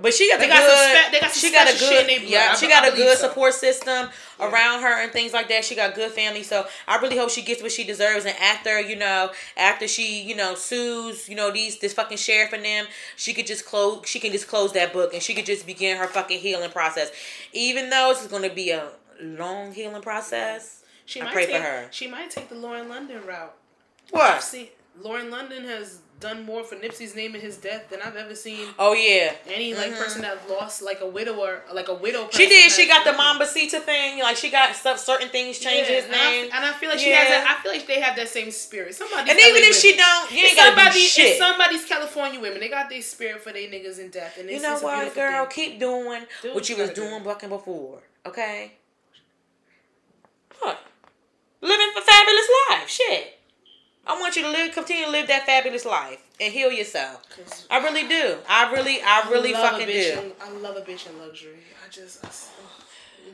But she got They the got some good. spe- they got some she got a special shit in good. Yeah, I she got I a good so. support system Yeah. around her and things like that. She got good family, so I really hope she gets what she deserves. And after you know, after she you know sues you know these this fucking sheriff and them, she could just close. She can just close that book and she could just begin her fucking healing process. Even though it's going to be a long healing process. She I might pray for take, her. She might take the Lauren London route. I've What? seen Lauren London has done more for Nipsey's name and his death than I've ever seen Oh yeah. any like Mhm. person that lost like a widower, like a widow. She did. She got the done. Mambacita thing. Like she got stuff, certain things changed Yeah, his and I- name. and I, feel like she has. That, I feel like they have that same spirit. Somebody. And even if she don't, you ain't do somebody, shit. It's somebody's California women. They got their spirit for their niggas in death, and You know what, girl? thing. Keep doing Do what you was doing fucking before. Okay? What? Living a fabulous life. Shit. I want you to live, continue to live that fabulous life and heal yourself. I really do. I really, I really love fucking do. In, I love a bitch in luxury. I just. I, ugh.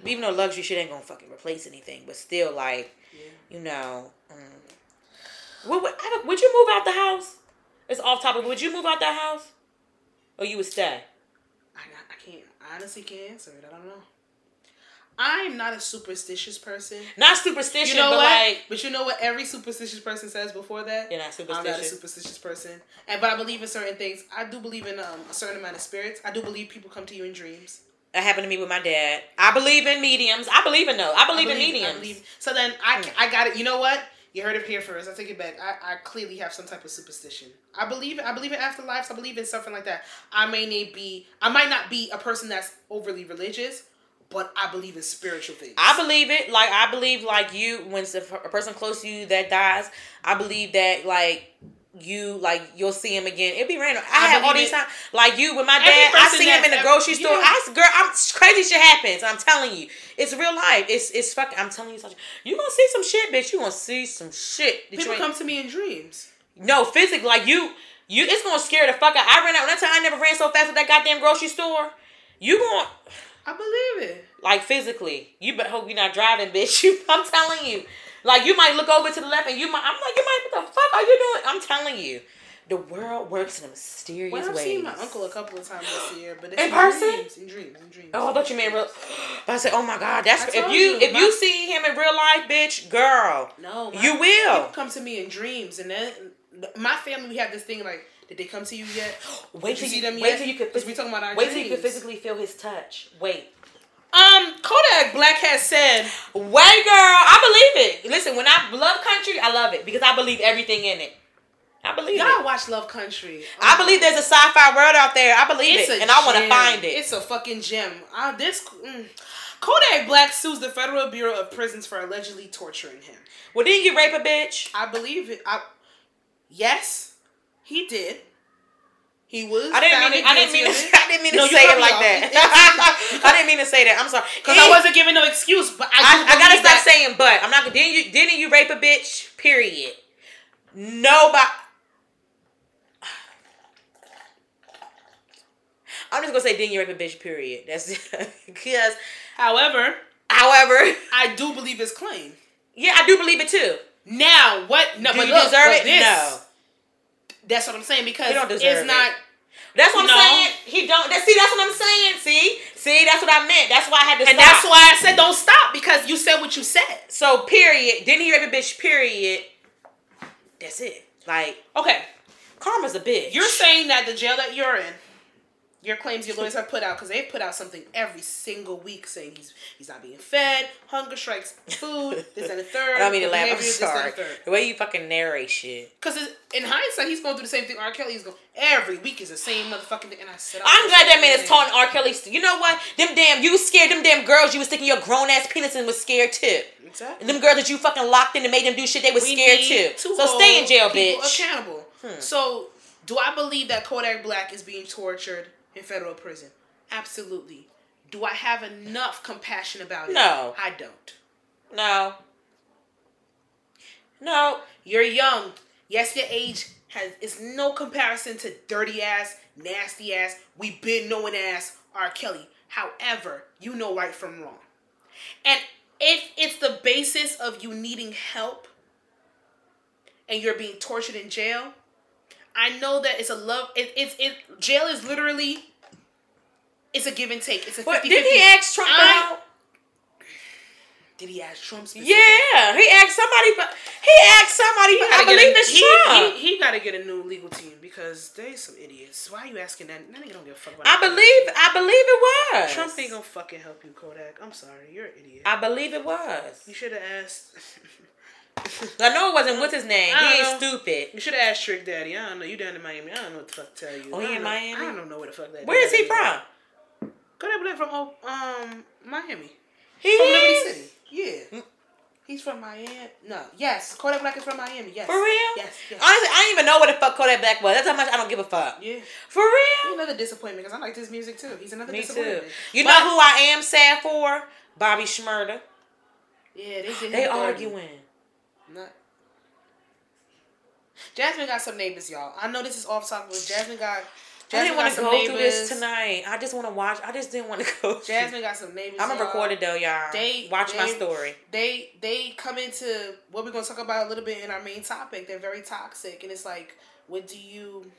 Even though luxury shit ain't gonna fucking replace anything, but still, like, Yeah. you know. Mm. Would, would, would you move out the house? It's off topic. Would you move out that house? Or you would stay? I, I can't. I honestly can't answer it. I don't know. I'm not a superstitious person. Not superstition, You know but what? like. but you know what every superstitious person says before that? You're not superstitious. I'm not a superstitious. superstitious person, and but I believe in certain things. I do believe in um, a certain amount of spirits. I do believe people come to you in dreams. That happened to me with my dad. I believe in mediums. I believe in those. I believe, in mediums. I believe- so then I, Hmm. I got it. You know what? You heard it here first. I take it back. I, I clearly have some type of superstition. I believe I believe in afterlives. I believe in something like that. I may not be. I might not be a person that's overly religious, but I believe in spiritual things. I believe it. Like I believe, like you, when a person close to you that dies, I believe that like you, like you'll see him again. It'd be random. I, I have all these times, like you with my dad. I see him in that's the ever- grocery store. yeah. I girl, I'm crazy shit happens. I'm telling you, it's real life. It's it's fucking. I'm telling you, such. You gonna see some shit, bitch. You gonna see some shit. that you People come to me in dreams. No, physically, like you, you, it's gonna scare the fuck out. I ran out. One time I never ran so fast at that goddamn grocery store. You going I believe it. like physically. You better hope you're not driving, bitch. You, I'm telling you. Like you might look over to the left and you might I'm like, you might what the fuck are you doing? I'm telling you. The world works in a mysterious Well, I've ways. seen my uncle a couple of times this year, but it's In person? dreams, in dreams, in dreams. Oh, I thought you meant real. But I said, "Oh my God, that's if you, you, if my- you see him in real life, bitch, girl, no, my- you will." People come to me in dreams, and then my family we have this thing like, did they come to you yet? Wait till you you, see them wait yet? till you could. 'Cause we talking about our wait till you could physically feel his touch. Wait, Um, Kodak Black has said, wait, girl, I believe it. Listen, when I love country, I love it because I believe everything in it. I believe y'all it. watch Lovecraft Country. I Um, believe there's a sci-fi world out there. I believe It's it, and I want to find it. It's a fucking gem. Uh, this mm. Kodak Black sues the Federal Bureau of Prisons for allegedly torturing him. well, didn't you rape a bitch? I believe it. I yes, he did. He was. I didn't mean. To, I didn't mean. To, guilty of it. I didn't mean to No, say it like that. I didn't mean to say that. I'm sorry. Because I wasn't giving no excuse, but I, I, I gotta stop that- saying but. I'm not. Didn't you? Didn't you rape a bitch? Period. Nobody. I'm just gonna say didn't you rape a bitch? Period. That's because. However, However, I do believe his claim. yeah, I do believe it too. Now, what? No, Do but you look, deserve it? This, No. That's what I'm saying because it's it. not. That's what I'm saying. He don't. That, see, that's what I'm saying. See, see, that's what I meant. That's why I had to. And stop. that's why I said don't stop because you said what you said. So period. Didn't hear a bitch? Period. That's it. Like Okay, karma's a bitch. you're saying that the jail that you're in, your claims your lawyers have put out because they've put out something every single week saying he's he's not being fed, hunger strikes, food, this and the third. I don't mean laugh. I'm sorry. the way you fucking narrate shit. Because in hindsight, he's going through the same thing. R. Kelly is going every week is the same motherfucking thing. And I said, I'm oh, glad that man is taunting R. Kelly. You know what? Them damn, you scared. Them damn girls you was sticking your grown ass penis in was scared too. Exactly. And them girls that you fucking locked in and made them do shit, they was We scared too. to So stay in jail, bitch. Accountable. Hmm. So, do I believe that Kodak Black is being tortured in federal prison? Absolutely. Do I have enough compassion about it? No. I don't. No. No. You're young. Yes, your age has is no comparison to dirty ass, nasty ass, we've been knowing ass R. Kelly. However, you know right from wrong. And if it's the basis of you needing help and you're being tortured in jail, I know that it's a love it, it's it jail is literally it's a give and take. It's a 50 But did he ask Trump I- out? Did he ask Trump specifically? Yeah, he asked somebody. For, he asked somebody. He I believe a- it's he, Trump. He, he got to get a new legal team because they some idiots. Why are you asking that? That nigga don't give a fuck about I believe. I believe it was. Trump ain't gonna fucking help you, Kodak. I'm sorry, you're an idiot. I believe it was. you should have asked. I know it wasn't. What's his name? He ain't know. stupid. You should have asked Trick Daddy. I don't know. You down in Miami? I don't know what the fuck to tell you. Oh, he in know- Miami? I don't know where the fuck that. Where is he from? Kodak Black from oh, um Miami. He From Liberty is? City. Yeah. He's from Miami. No. Yes. Kodak Black is from Miami. Yes. For real? Yes. Yes. Honestly, I didn't even know what the fuck Kodak Black was. That's how much I don't give a fuck. yeah. For real? Another disappointment because I like his music too. He's another Me too. disappointment. You But- know who I am sad for? Bobby Shmurda. Yeah, they They arguing. Not. Jasmine got some neighbors, y'all. I know this is off topic, but Jasmine got. I didn't want to go neighbors. through this tonight. I just want to watch. I just didn't want to go. Jasmine got some neighbors. I'm gonna record it though, y'all. They- watch my story. They they come into what we're gonna talk about a little bit in our main topic. They're very toxic, and it's like, what do you?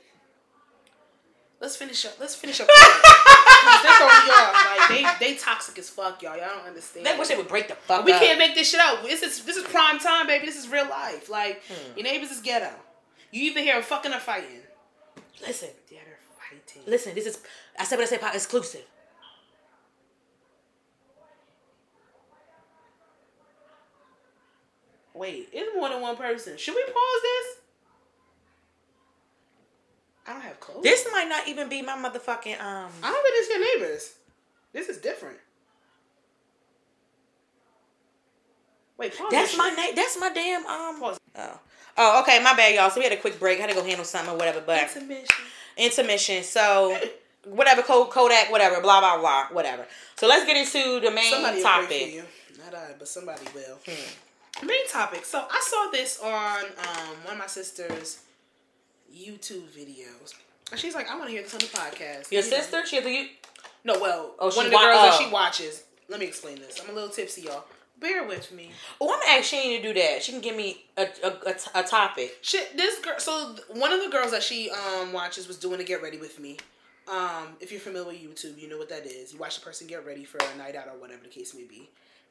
Let's finish up. Let's finish up. they throw me off. Like they they toxic as fuck, y'all. Y'all don't understand. They wish they would break the fuck We up. can't make this shit out. This is this is prime time, baby. This is real life. Like Hmm. your neighbors is ghetto. You either hear them fucking or fighting. Listen, Yeah, they're fighting. listen. This is I said what I said. Pod exclusive. Wait, it's more than one person. Should we pause this? I don't have clothes. This might not even be my motherfucking um. I don't think it's your neighbors. This is different. Wait. That's my name. That's my damn um. Pause. Oh. Oh, okay, my bad, y'all. So we had a quick break. had to go handle something or whatever, but Intermission. intermission. So whatever, Kodak, whatever, blah blah blah, whatever. So let's get into the main Somebody will pray for topic. you. Not I, but somebody will. Hmm. Main topic. So I saw this on um, one of my sister's YouTube videos. And she's like, I want to hear this on the podcast. Your You know. sister? She has a you. No, well, Oh, she one of the wa- girls that oh. she watches. Let me explain this. I'm a little tipsy, y'all. bear with me. Oh, I'm gonna ask Shane to do that. She can give me a a, a, a topic. Shit, this girl. So one of the girls that she um watches was doing a get ready with me. Um, if you're familiar with YouTube, you know what that is. You watch the person get ready for a night out or whatever the case may be.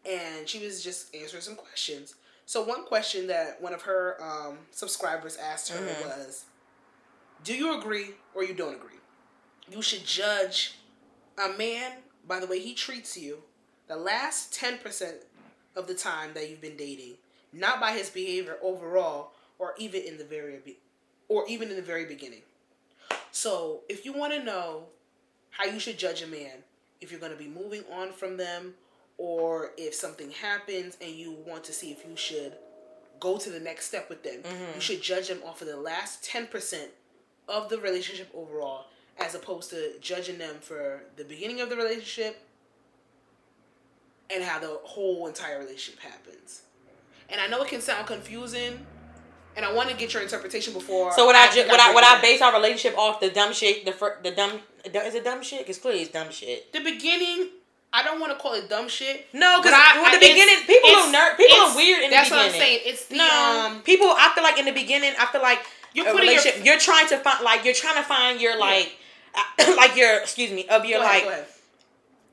And she was just answering some questions. So one question that one of her um, subscribers asked her Mhm. was, "Do you agree or you don't agree? You should judge a man by the way he treats you the last ten percent of the time that you've been dating, not by his behavior overall, or even in the very be- or even in the very beginning." So, if you want to know how you should judge a man, if you're going to be moving on from them, or if something happens and you want to see if you should go to the next step with them, Mhm. you should judge them off of the last 10% of the relationship overall, as opposed to judging them for the beginning of the relationship and how the whole entire relationship happens. And I know it can sound confusing, and I want to get your interpretation before. So what I, ju- what I what it I base our relationship off the dumb shit the fir- the dumb is it dumb shit? Cause clearly it's dumb shit. the beginning, I don't want to call it dumb shit. No, because I- I- the beginning people are ner- people are weird in That's what I'm saying. It's the No, um. people. I feel like in the beginning, I feel like You're putting your- relationship. You're trying to find like you're trying to find your like, uh, like your excuse me of your Go like ahead.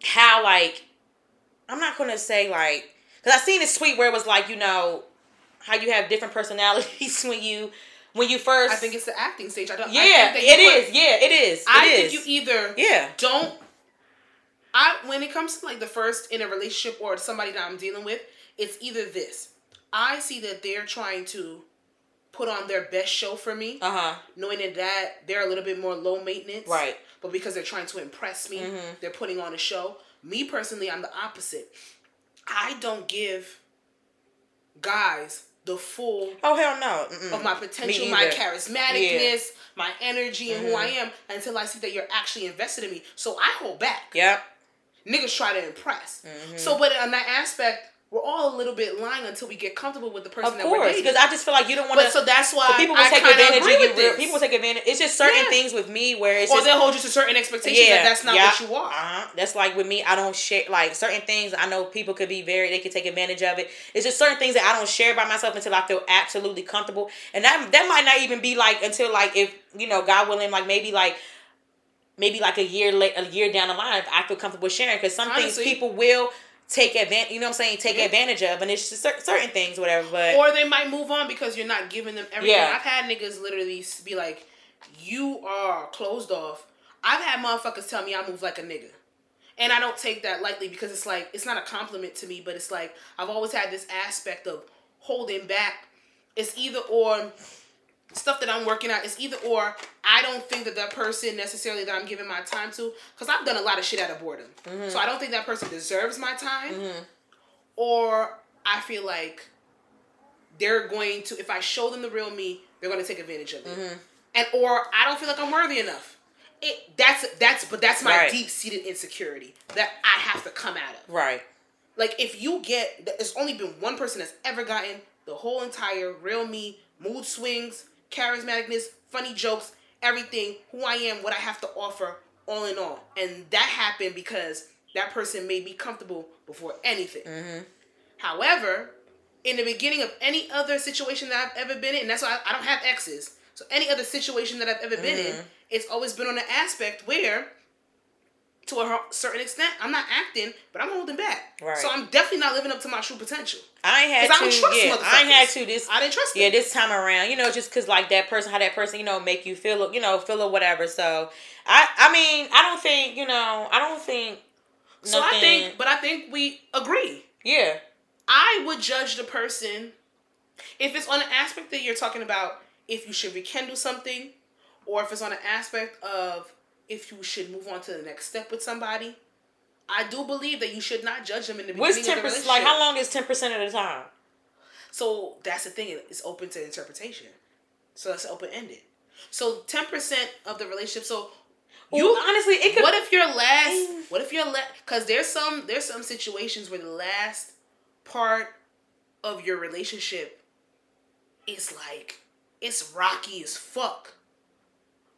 how like I'm not gonna say like because I seen this tweet where it was like you know how you have different personalities when you when you first I think it's the acting stage. I don't. yeah I it put- yeah it is it I is. think you either yeah don't. I when it comes to like the first in a relationship or somebody that I'm dealing with, it's either this. I see that they're trying to put on their best show for me, uh huh knowing that, they're a little bit more low maintenance. right But because they're trying to impress me, Mhm. they're putting on a show. Me personally, I'm the opposite. I don't give guys the full oh hell no Mm-mm. of my potential, my charismaticness, my energy, and who I Mhm. am until I see that you're actually invested in me. So I hold back. yep Niggas try to impress. Mhm. So, but on that aspect, we're all a little bit lying until we get comfortable with the person of that we're course dating. because I just feel like you don't want to so that's why people will I take advantage of you this. people will take advantage it's just certain Yeah. things with me where it's or just they'll hold you to certain expectations that that's not yeah. what you are. Uh-huh. That's like with me, I don't share like certain things. I know people could be very, they could take advantage of it. It's just certain things that I don't share by myself until I feel absolutely comfortable, and that that might not even be like until like if you know God willing, like maybe like maybe like a year late, a year down the line, if I feel comfortable sharing because some Honestly. things people will take advantage. You know what I'm saying? Take Yeah. advantage of, and it's just cer- certain things, whatever. But Or they might move on because you're not giving them everything. Yeah. I've had niggas literally be like, "You are closed off." I've had motherfuckers tell me I move like a nigga, and I don't take that lightly because it's like it's not a compliment to me, but it's like I've always had this aspect of holding back. It's either or stuff that I'm working out. is either or. I don't think that that person necessarily that I'm giving my time to, because I've done a lot of shit out of boredom. So I don't think that person deserves my time Mhm. or I feel like they're going to if I show them the real me, they're going to take advantage of it. Mhm. And or I don't feel like I'm worthy enough. It that's that's but that's my Right. deep seated insecurity that I have to come out of. right, Like if you get there's only been one person that's ever gotten the whole entire real me, mood swings, charismaticness, funny jokes, everything, who I am, what I have to offer, all in all. And that happened because that person made me comfortable before anything. hmm However, in the beginning of any other situation that I've ever been in, and that's why I, I don't have exes. So any other situation that I've ever been in, Mhm. it's always been on an aspect where, to a certain extent, I'm not acting, but I'm holding back. Right. So I'm definitely not living up to my true potential. I ain't had 'Cause I to. don't trust yeah, I had to this. I didn't trust them. Yeah, this time around, you know, just cause like that person, how that person, you know, make you feel, you know, feel or whatever. So, I, I mean, I don't think, you know, I don't think. so I think, but I think we agree. yeah, I would judge the person if it's on an aspect that you're talking about if you should rekindle something, or if it's on an aspect of if you should move on to the next step with somebody. I do believe that you should not judge them in the beginning what's of the relationship. Like, how long is ten percent of the time? So that's the thing; it's open to interpretation. So it's open ended. So ten percent of the relationship. So You honestly, it could. what if your last what if your last because there's some there's some situations where the last part of your relationship is like it's rocky as fuck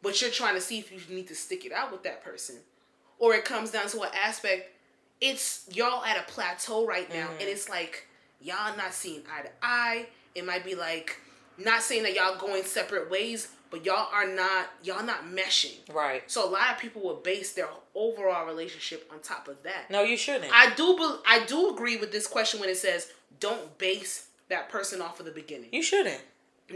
but you're trying to see if you need to stick it out with that person or it comes down to an aspect it's y'all at a plateau right now Mhm. and it's like y'all not seeing eye to eye. It might be like not saying that y'all going separate ways, but y'all are not y'all not meshing. Right. So a lot of people will base their overall relationship on top of that. No, you shouldn't. I do be, I do agree with this question when it says don't base that person off of the beginning. you shouldn't.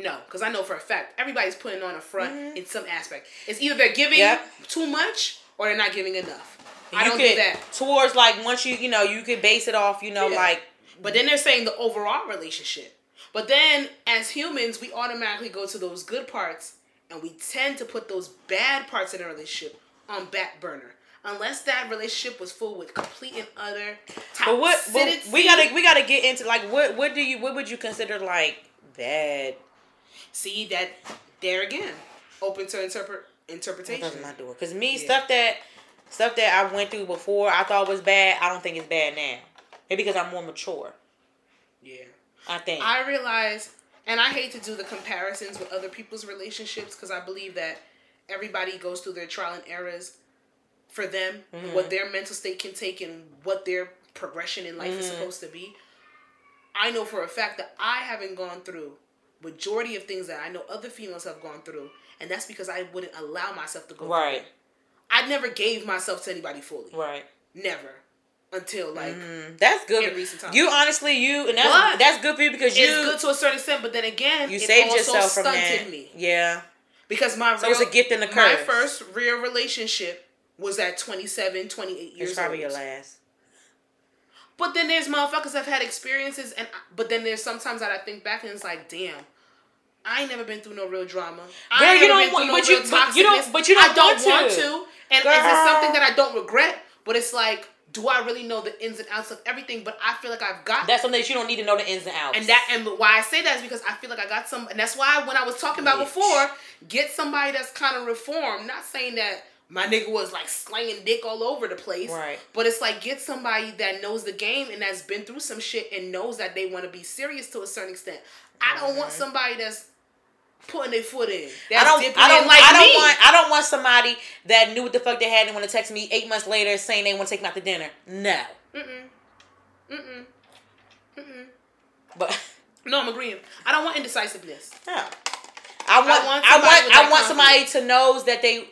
No, because I know for a fact everybody's putting on a front mm-hmm. in some aspect. It's either they're giving Yep. too much or they're not giving enough. I don't could, do that. Towards like once you you know you could base it off you know Yeah. like But then they're saying the overall relationship. But then as humans, we automatically go to those good parts and we tend to put those bad parts in a relationship on back burner. Unless that relationship was full with complete and utter toxicity. But what but we gotta we gotta get into like what what do you what would you consider like bad? See that there again. Open to interpret interpretation. does my door? Because me Yeah. stuff that stuff that I went through before I thought was bad. I don't think it's bad now. Maybe because I'm more mature. Yeah. I think. I realize, and I hate to do the comparisons with other people's relationships because I believe that everybody goes through their trial and errors for them, and what their mental state can take, and what their progression in life is mm-hmm. supposed to be. I know for a fact that I haven't gone through majority of things that I know other females have gone through, and that's because I wouldn't allow myself to go right. through it. I never gave myself to anybody fully. Right. Never. Until like Mm, that's good. In recent times. You honestly, you and that's But that's good for you because you it's good to a certain extent, but then again, you saved yourself from stunted that. me. Yeah. Because my So real, it's a gift and a My first real relationship was at 27, 28 years It's probably old. your last. But then there's motherfuckers I've had experiences, and but then there's sometimes that I think back and it's like, damn, I ain't never been through no real drama. I Girl, ain't you don't want- no but you- but you don't- but you don't I don't want want to. to. And is it something that I don't regret? But it's like, do I really know the ins and outs of everything? But I feel like I've got That's something that you don't need to know the ins and outs. and that and why I say that is because I feel like I got some and that's why when I was talking about Bitch. before, get somebody that's kind of reformed. Not saying that my nigga was like slanging dick all over the place. Right. But it's like get somebody that knows the game and that's been through some shit and knows that they want to be serious to a certain extent. I don't want mm-hmm. somebody that's putting their foot in. That's I don't. I don't. like I don't me. want. I don't want somebody that knew what the fuck they had and want to text me eight months later saying they want to take me out to dinner. No. Mm-mm. Mm-mm. Mm-mm. But No, I'm agreeing. I don't want indecisiveness. no. I want. want I somebody want. I want somebody to knows that they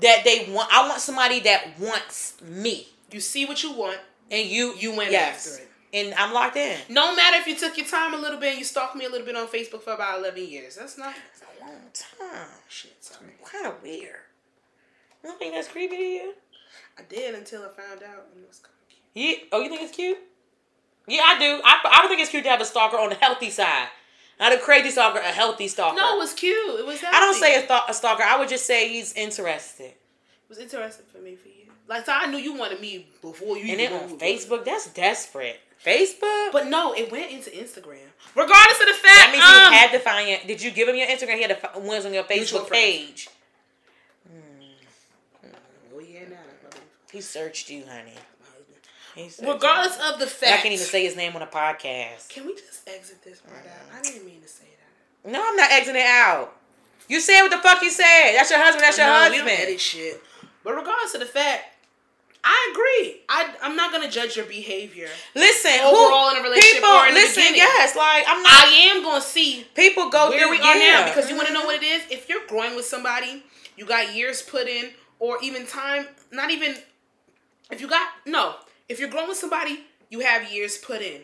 that they want. I want somebody that wants me You see what you want. and you. You went yes. after it. And I'm locked in. No matter if you took your time a little bit and you stalked me a little bit on Facebook for about 11 years. That's not. It's a long time. Shit, sorry. Kind of weird. You don't think that's creepy to you? I did until I found out. And it was kind of cute. Yeah. Oh, you think it's cute? Yeah, I do. I, I think it's cute to have a stalker on the healthy side. Not a crazy stalker, a healthy stalker. No, it was cute. It was I don't say a, th- a stalker. I would just say he's interested. It was interesting for me for you. Like, so I knew you wanted me before you And even then on. Facebook, that's desperate. Facebook? But no, it went into Instagram. Regardless of the fact, that means um, he had to find your. Did you give him your Instagram? He had the ones on your Facebook friends. page. Oh, yeah, nah, He searched you, honey. Searched Regardless you. of the And fact. I can't even say his name on a podcast. Can we just exit this part out? I didn't mean to say that. No, I'm not exiting it out. You said what the fuck you said. That's your husband. That's your no, husband. We don't edit shit. But regardless of the fact, I agree. I I'm not gonna judge your behavior. Listen, Overall who, in a relationship people, or in listen, beginning. yes, like I'm not. I am gonna see people go where through we are yeah. now because you want to know what it is. If you're growing with somebody, you got years put in, or even time. Not even if you got no. If you're growing with somebody, you have years put in.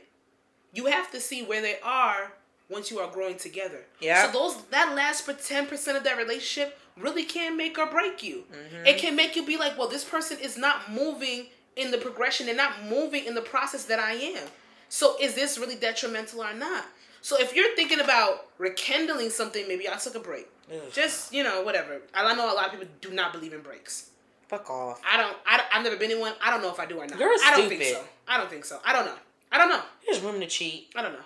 You have to see where they are once you are growing together. Yeah. So those that last for ten percent of that relationship really can make or break you. Mm-hmm. It can make you be like, well, this person is not moving in the progression. They're not moving in the process that I am. So is this really detrimental or not? So if you're thinking about rekindling something, maybe I took a break. Ugh. Just you know, whatever. I know a lot of people do not believe in breaks. Fuck off. I don't. I, have never been in one. I don't know if I do or not. You're I don't think stupid. so. I don't think so. I don't know. I don't know. There's room to cheat. I don't know.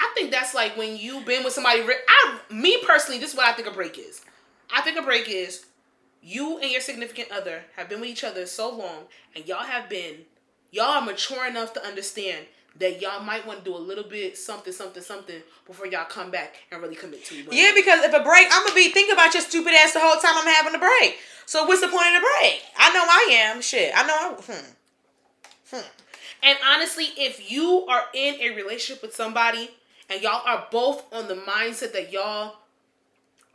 I think that's like when you've been with somebody. I, me personally, this is what I think a break is. I think a break is you and your significant other have been with each other so long, and y'all have been, y'all are mature enough to understand that y'all might want to do a little bit something, something, something before y'all come back and really commit to other. Yeah, because if a break, I'm gonna be thinking about your stupid ass the whole time I'm having a break. So what's the point of the break? I know I am. Shit, I know. I, hmm. Hmm. And honestly, if you are in a relationship with somebody and y'all are both on the mindset that y'all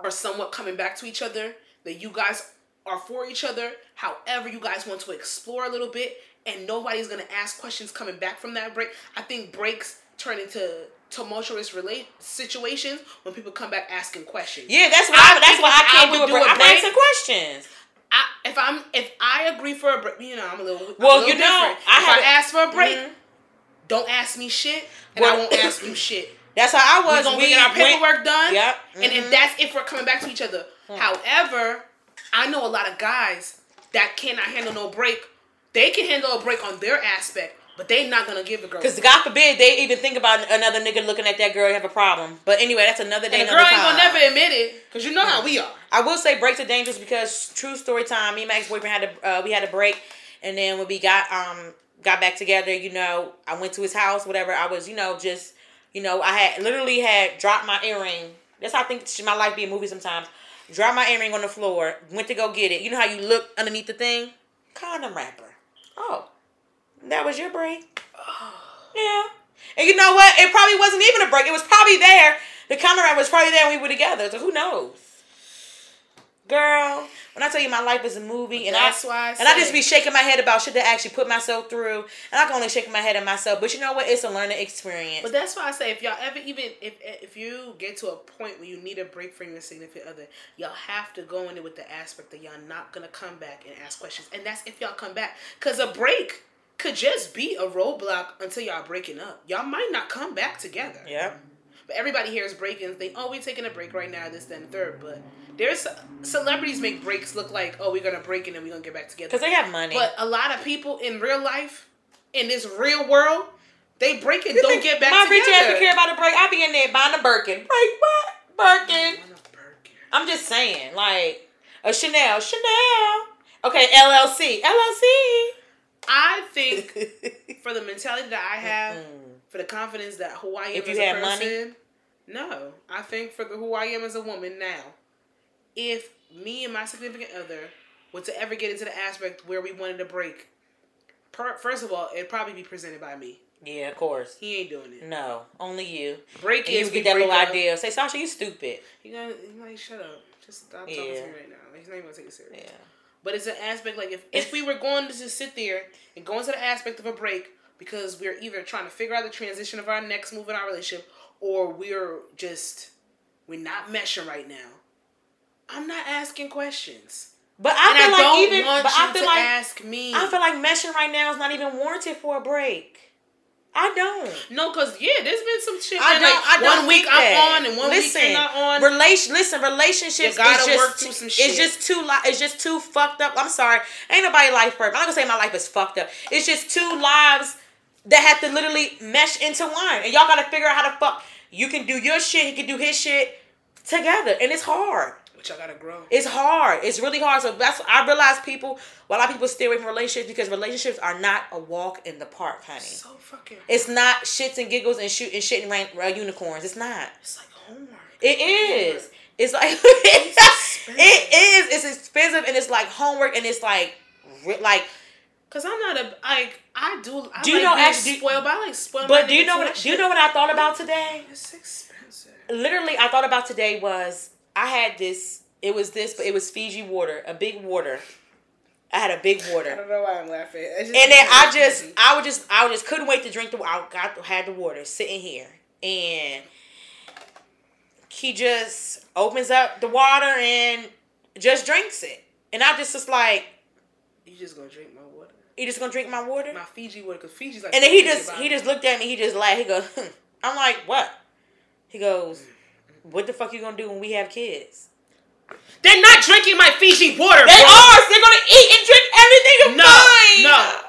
are somewhat coming back to each other, that you guys are for each other, however you guys want to explore a little bit, and nobody's gonna ask questions coming back from that break. I think breaks turn into tumultuous relate situations when people come back asking questions. Yeah, that's why. I, that's think why I can't would do a break. I'm asking questions. I, if I'm if I agree for a break, you know, I'm a little. Well, a little you know, different. I if have I ask for a break, Mhm. don't ask me shit, and I won't ask you shit. That's how I We're was. gonna we get our went- paperwork done. Yep. And if that's if we're coming back to each other. However, I know a lot of guys that cannot handle no break. They can handle a break on their aspect, but they not gonna give a girl. Because God forbid they even think about another nigga looking at that girl and have a problem. But anyway, that's another day. and the girl ain't gonna never admit it, cause you know how we are. I will say breaks are dangerous because true story time. Me and my ex boyfriend had a uh, we had a break, and then when we got um got back together, you know, I went to his house, whatever. I was, you know, just you know, I had literally had dropped my earring. That's how I think my life be a movie sometimes. Dropped my earring on the floor. Went to go get it. You know how you look underneath the thing? Condom wrapper. Oh, that was your break. Yeah. And you know what? It probably wasn't even a break. It was probably there. The condom wrapper was probably there when we were together. So who knows? Girl, when I tell you my life is a movie, and That's I why I and I just be shaking my head about shit that I actually put myself through, and I can only shake my head at myself. But you know what? It's a learning experience. But that's why I say if y'all ever even if if you get to a point where you need a break from your significant other, y'all have to go in it with the aspect that y'all not gonna come back and ask questions, and that's if y'all come back, cause a break could just be a roadblock until y'all breaking up. Y'all might not come back together. yeah. But everybody hears break-ins. They oh we're taking a break right now, this, then, and third. But there's celebrities make breaks look like oh we're gonna break and then we're gonna get back together. Because they have money. But a lot of people in real life, in this real world, they break and You don't get back my together. rich ass would care about a break. I be in there buying a Birkin. Break what? Birkin. I'm just saying, like a Chanel, Chanel. Okay, LLC, LLC. I think for the mentality that I have, Mm. For the confidence that who I am If you as a had money? person, no. I think for the who I am as a woman now, if me and my significant other were to ever get into the aspect where we wanted to break, per, first of all, it'd probably be presented by me. Yeah, of course. He ain't doing it. No, only you. Break And you get that little up. idea. Say, Sasha, you stupid. He gonna, like, shut up. Just stop talking to me right now. Like, he's not even gonna take it serious. Yeah. But it's an aspect like if, if we were going to just sit there and go into the aspect of a break because we're either trying to figure out the transition of our next move in our relationship or we're just we're not meshing right now. I'm not asking questions. But I And feel I like don't even, want but you I feel to like ask me. I feel like meshing right now is not even warranted for a break. I don't. no, cause yeah, there's been some shit. I don't. like, I don't one week that. I'm on and one listen, week you're not on. Relation, listen, relationships You gotta is just work through some shit. it's just too li- it's just too fucked up. I'm sorry, ain't nobody life perfect. I'm not gonna say my life is fucked up. It's just two lives that have to literally mesh into one, and y'all gotta figure out how to fuck. You can do your shit, he can do his shit together, and it's hard. Which I gotta grow. It's hard. It's really hard. So that's I realize people. Well, a lot of people stay away from relationships because relationships are not a walk in the park, honey. so fucking. It's not shits and giggles and shoot and shit and rain, unicorns. It's not. It's like homework. It is. It's like expensive. it is. It's expensive and it's like homework and it's like like. Cause I'm not a like I do. I Do you like know actually- spoiled, but I like spoiled. But do you know what? Do you know what I thought about today? It's expensive. Literally, I thought about today was I had this. It was this, but it was Fiji water, a big water. I had a big water. I don't know why I'm laughing. And then I just. I would just, I would just couldn't wait to drink the. I got had the water sitting here, and he just opens up the water and just drinks it, and I just was like, you just gonna drink my water, "You just gonna drink my water?" my Fiji water, cause Fiji's like. And then he just, he just looked at me. He just laughed. He goes, hmm. "I'm like, what?" He goes, "What the fuck you gonna do when we have kids?" They're not drinking my Fiji water. They bro. are. They're gonna eat and drink everything. No, fine. no.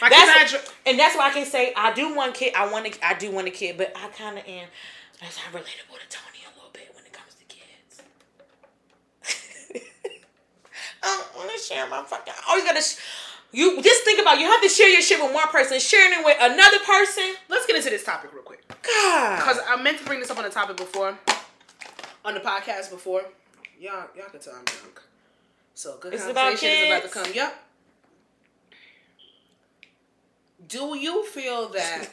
My That's it. And that's why I can say I do want kid. I want to. I do want a kid, but I kind of am. That's how relatable to Tony a little bit when it comes to kids. I don't want to share my fucking. I always gotta. Sh- you just think about. You have to share your shit with one person. Sharing it with another person. Let's get into this topic real quick, God. cause I meant to bring this up on the topic before, on the podcast before. Y'all, y'all can tell I'm drunk. So good It's about conversation is about to come. Yep. Do you feel that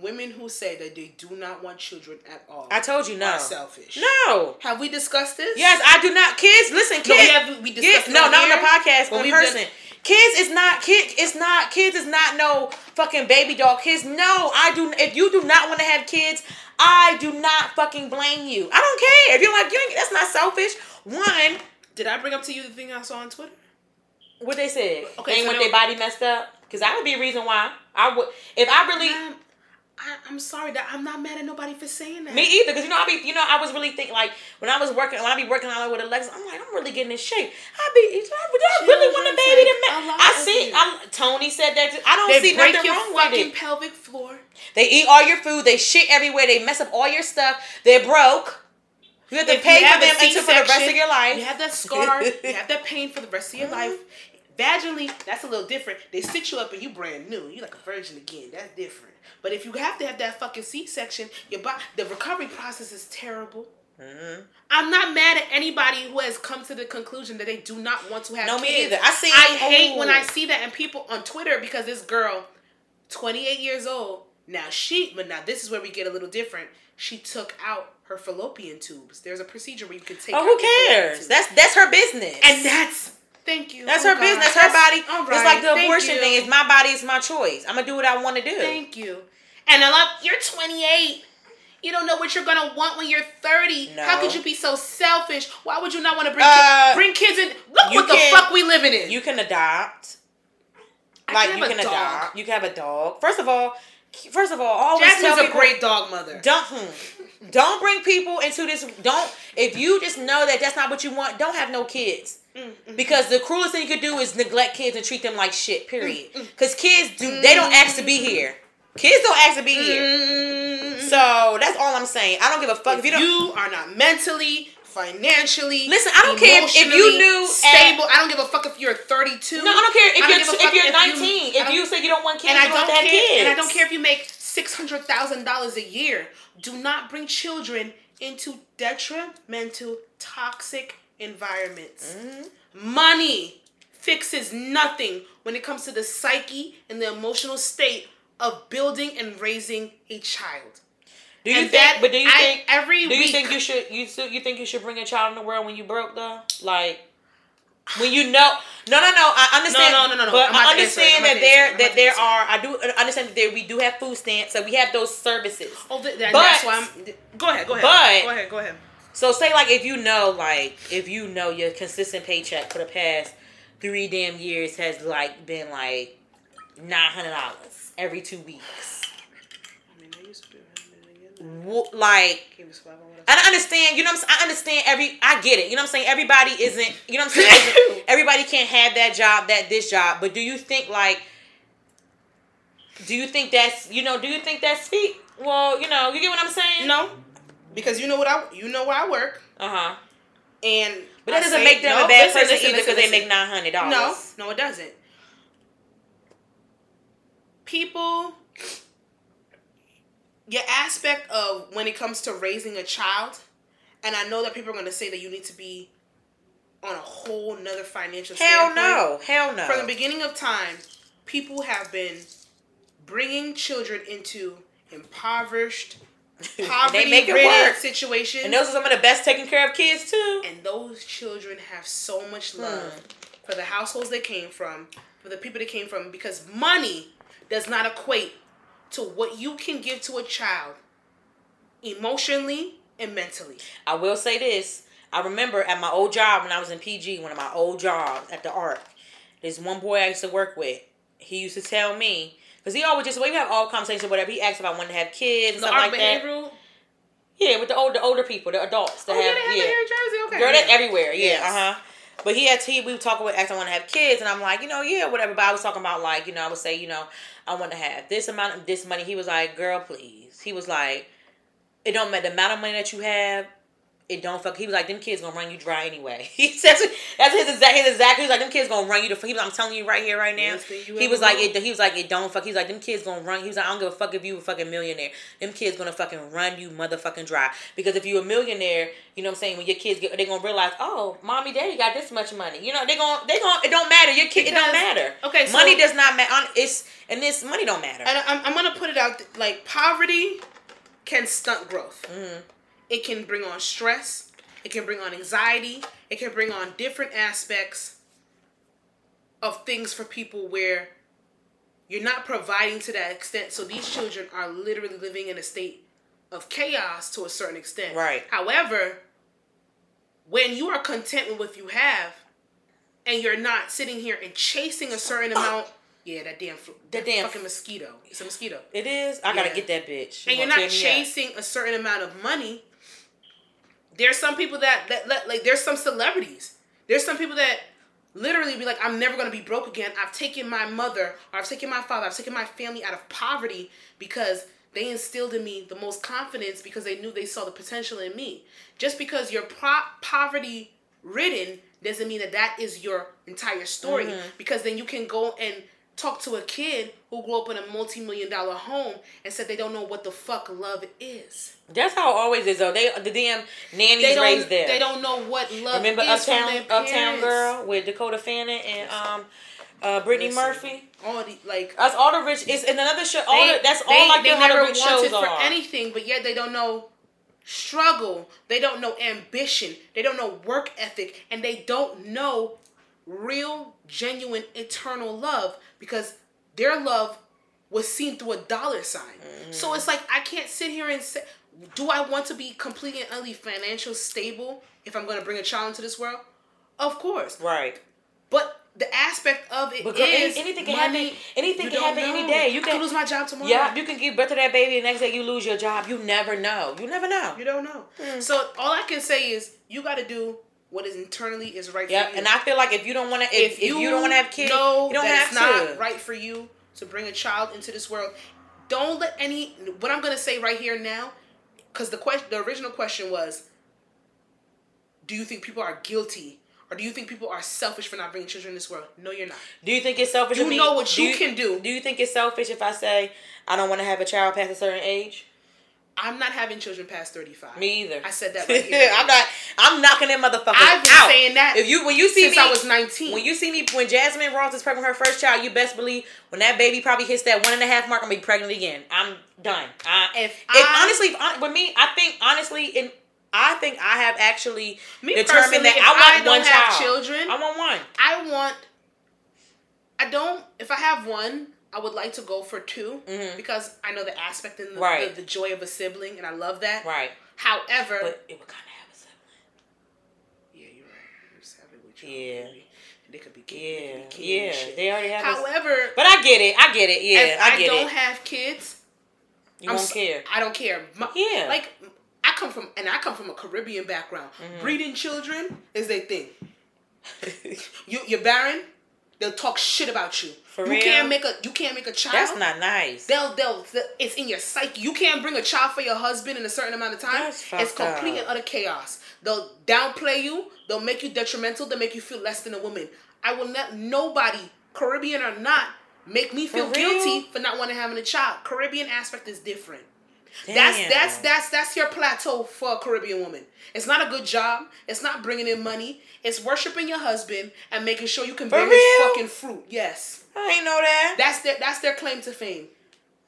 women who say that they do not want children at all I told you no. are selfish? No. Have we discussed this? Yes, I do not. Kids, listen, kids. No, we have- we discussed kids, no, not on the podcast, but in person. done- Kids is not kid. It's not kids. Is not no fucking baby dog. Kids. No, I do. If you do not want to have kids, I do not fucking blame you. I don't care if you're like you. Ain't, that's not selfish. One, Did I bring up to you the thing I saw on Twitter? what they said. Okay, they ain't so want their body messed up. Because that would be a reason why I would. If I really. I, I'm sorry that I'm not mad at nobody for saying that. Me either, because you know I be, you know, I was really thinking like when I was working, when I be working out with Alexis, I'm like, I'm really getting in shape. I be, do I, do I really want a baby to take a make? I see. I'm, Tony said that. Too. I don't they see break nothing your wrong with fucking it. pelvic floor. They eat all your food. They shit everywhere. They mess up all your stuff. They're broke. You have to If pay you for them until for the rest of your life. You have that scar. you have that pain for the rest of your Mhm. life. Vaginally, that's a little different. They sit you up and you brand new. You like a virgin again. That's different. But if you have to have that fucking C-section, your body, the recovery process is terrible. Mhm. I'm not mad at anybody who has come to the conclusion that they do not want to have No, kids. me either. I see- I hate when oh. I see that and people on Twitter because this girl, 28 years old, now she, but now this is where we get a little different. She took out her fallopian tubes. There's a procedure where you can take. Oh, who cares? That's that's her business. and that's thank you. that's Oh, her God. business. Her body. all It's like the thank abortion you. thing. It's my body. It's my choice. I'm gonna do what I want to do. Thank you. And I love you're 28. You don't know what you're gonna want when you're 30. No. How could you be so selfish? Why would you not want to bring Uh, kids, bring kids in? Look you what the fuck we living in. You can adopt. I like can you can dog. adopt. You can have a dog. First of all, first of all, always Jasmine's tell a great dog mother. Don't hmm, don't bring people into this. Don't if you just know that that's not what you want. Don't have no kids. Mm, Because the cruelest thing you could do is neglect kids and treat them like shit. Period. Because kids do they don't ask to be here. Kids don't ask to be here. Mm, So that's all I'm saying. I don't give a fuck if, you don't. You are not mentally, financially, Listen, I don't care if- if you knew at- stable. I don't give a fuck if you're 32. no, I don't care if don't you're if you're if you- 19. If you say you don't want kids, and I don't don't have care. kids. And I don't care if you make six hundred thousand dollars a year. Do not bring children into detrimental, toxic environments. Mhm. Money fixes nothing when it comes to the psyche and the emotional state of building and raising a child. Do you And think? that- but do you I- think? every Do you week- think you should? You still, you think you should bring a child in the world when you broke though? Like when you know? No, no, no. I understand. No, no, no, no. But I understand that there answer it. I'm that there are. I do understand that there we do have food stamps, so we have those services. Oh, th- that, But- that's why I'm. Go ahead. Go ahead. But- go ahead. Go ahead. So say like if you know like if you know your consistent paycheck for the past three damn years has like been like nine hundred dollars every two weeks. I mean, I used to do it. Like Keep it swag on whatever. And I understand, you know what I'm saying? I understand every I get it. You know what I'm saying? Everybody isn't you know what I'm saying? Everybody can't have that job, that this job. But do you think like do you think that's you know, do you think that's feet? Well, you know, you get what I'm saying? No, because you know what I you know where I work, Uh-huh. and But that I doesn't say- make them no, a bad listen, person listen, either because they make nine hundred dollars. No, no, it doesn't. People, your aspect of when it comes to raising a child, and I know that people are going to say that you need to be on a whole nother financial Hell standpoint. no. Hell no. From the beginning of time, people have been bringing children into impoverished, poverty ridden work. situations. And those are some of the best taking care of kids too. and those children have so much Hmm. love for the households they came from, for the people they came from, because money does not equate to what you can give to a child emotionally and mentally. I will say this. I remember at my old job when I was in PG, one of my old jobs at the Arc, this one boy I used to work with, he used to tell me, because he always just, when we have all conversations, whatever. He asked if I wanted to have kids and The stuff like that. Yeah, with the older older people, the adults that Oh, yeah, have, they have yeah. here in Jersey. Okay. Girl, that's everywhere. Yeah, Yes. uh huh. But he had he we were talking with asked I want to have kids, and I'm like, you know, yeah, whatever. But I was talking about like, you know, I would say, you know, I want to have this amount of this money. He was like, girl, please. He was like, it don't matter the amount of money that you have. It don't fuck. He was like, them kids gonna run you dry anyway. He says that's his exact his exact. He was like, them kids gonna run you to. He was, I'm telling you right here, right now. Best thing you He was like, it, he was like, it don't fuck. He's like, them kids gonna run. He was like, I don't give a fuck if you a fucking millionaire. Them kids gonna fucking run you motherfucking dry. Because if you a millionaire, you know what I'm saying. When your kids get, they gonna realize, oh, mommy, daddy got this much money. You know, they gonna they gonna it don't matter. Your kid, it don't matter. okay, so- money does not matter. It's and this money don't matter. And I'm, I'm gonna put it out like poverty can stunt growth. Mm-hmm. It can bring on stress. It can bring on anxiety. It can bring on different aspects of things for people where you're not providing to that extent. So these children are literally living in a state of chaos to a certain extent. Right. However, when you are content with what you have, and you're not sitting here and chasing a certain oh. amount. Yeah, that damn, that damn- fucking mosquito. It's a mosquito. It is. I gotta get that bitch. She and you're not chasing a certain amount of money. There's some people that, that, that like there's some celebrities. There's some people that literally be like, I'm never gonna be broke again. I've taken my mother or I've taken my father, I've taken my family out of poverty because they instilled in me the most confidence because they knew they saw the potential in me. Just because you're pro- poverty ridden doesn't mean that that is your entire story Mm-hmm. because then you can go and talk to a kid who grew up in a multi-million dollar home and said they don't know what the fuck love is. That's how it always is though. They the damn nannies They raised there. They don't know what love Remember is from Uptown Uptown. Girl with Dakota Fanning and um uh Brittany Listen, Murphy? All the like. That's all the rich. is in another show. All they- the, that's they, all like they all never the rich wanted for are. anything, but yet they don't know struggle. They don't know ambition. They don't know work ethic, and they don't know real, genuine, eternal love because their love was seen through a dollar sign. So it's like I can't sit here and say, do I want to be completely and utterly financial stable if I'm going to bring a child into this world? Of course. right. But the aspect of it any- is anything can money. happen- anything can happen any day. You can- lose my job tomorrow. Yeah, you can give birth to that baby, and next day you lose your job. You never know. You never know. You don't know. Hmm. So all I can say is you got to do what is internally is right Yeah, for you. and I feel like if you don't want to, if, if you, don't want to have kids, know you don't have it's to. not right for you to bring a child into this world. Don't let any. What I'm gonna say right here now, because the question, the original question was, do you think people are guilty? Or do you think people are selfish for not bringing children in this world? No, you're not. Do you think it's selfish? You me? know what do you can do. Do you think it's selfish if I say I don't want to have a child past a certain age? I'm not having children past 35. Me either. I said that right here. I'm not. I'm knocking that motherfucker out. I've been out. saying that If you when you see since me, I was 19. When you see me, when Jasmine Ross is pregnant her first child, you best believe when that baby probably hits that one and a half mark, I'm gonna be pregnant again. I'm done. I, If if, I- honestly, if, with me, I think honestly, in I think I have actually determined that I want I one have child. children, I want one. I want. I don't. If I have one, I would like to go for 2 Mhm. because I know the aspect and the, Right. the, the joy of a sibling, and I love that. Right, However, but it would kind of have a sibling. yeah, you're right. Have it with you. Yeah. baby. They could be Yeah, kids. they could be kids yeah, and shit. they already have. a, However, but I get it. I get it. Yeah, I I, get don't it. have kids, You I'm won't s- care. I don't care. My- Yeah. Like I come from, and I come from a Caribbean background. Mm-hmm. Breeding children is their thing. You, you're barren. They'll talk shit about you. For you real? can't make a you can't make a child. That's not nice. They'll, they'll, it's in your psyche. You can't bring a child for your husband in a certain amount of time. That's it's complete up. and utter chaos. They'll downplay you. They'll make you detrimental. They'll make you feel less than a woman. I will not, nobody, Caribbean or not, make me feel For guilty for not wanting having a child. Caribbean aspect is different. That's Damn. that's that's that's your plateau for a Caribbean woman. It's not a good job. It's not bringing in money. It's worshiping your husband and making sure you can For bear his fucking fruit. Yes. I ain't know that. That's their that's their claim to fame.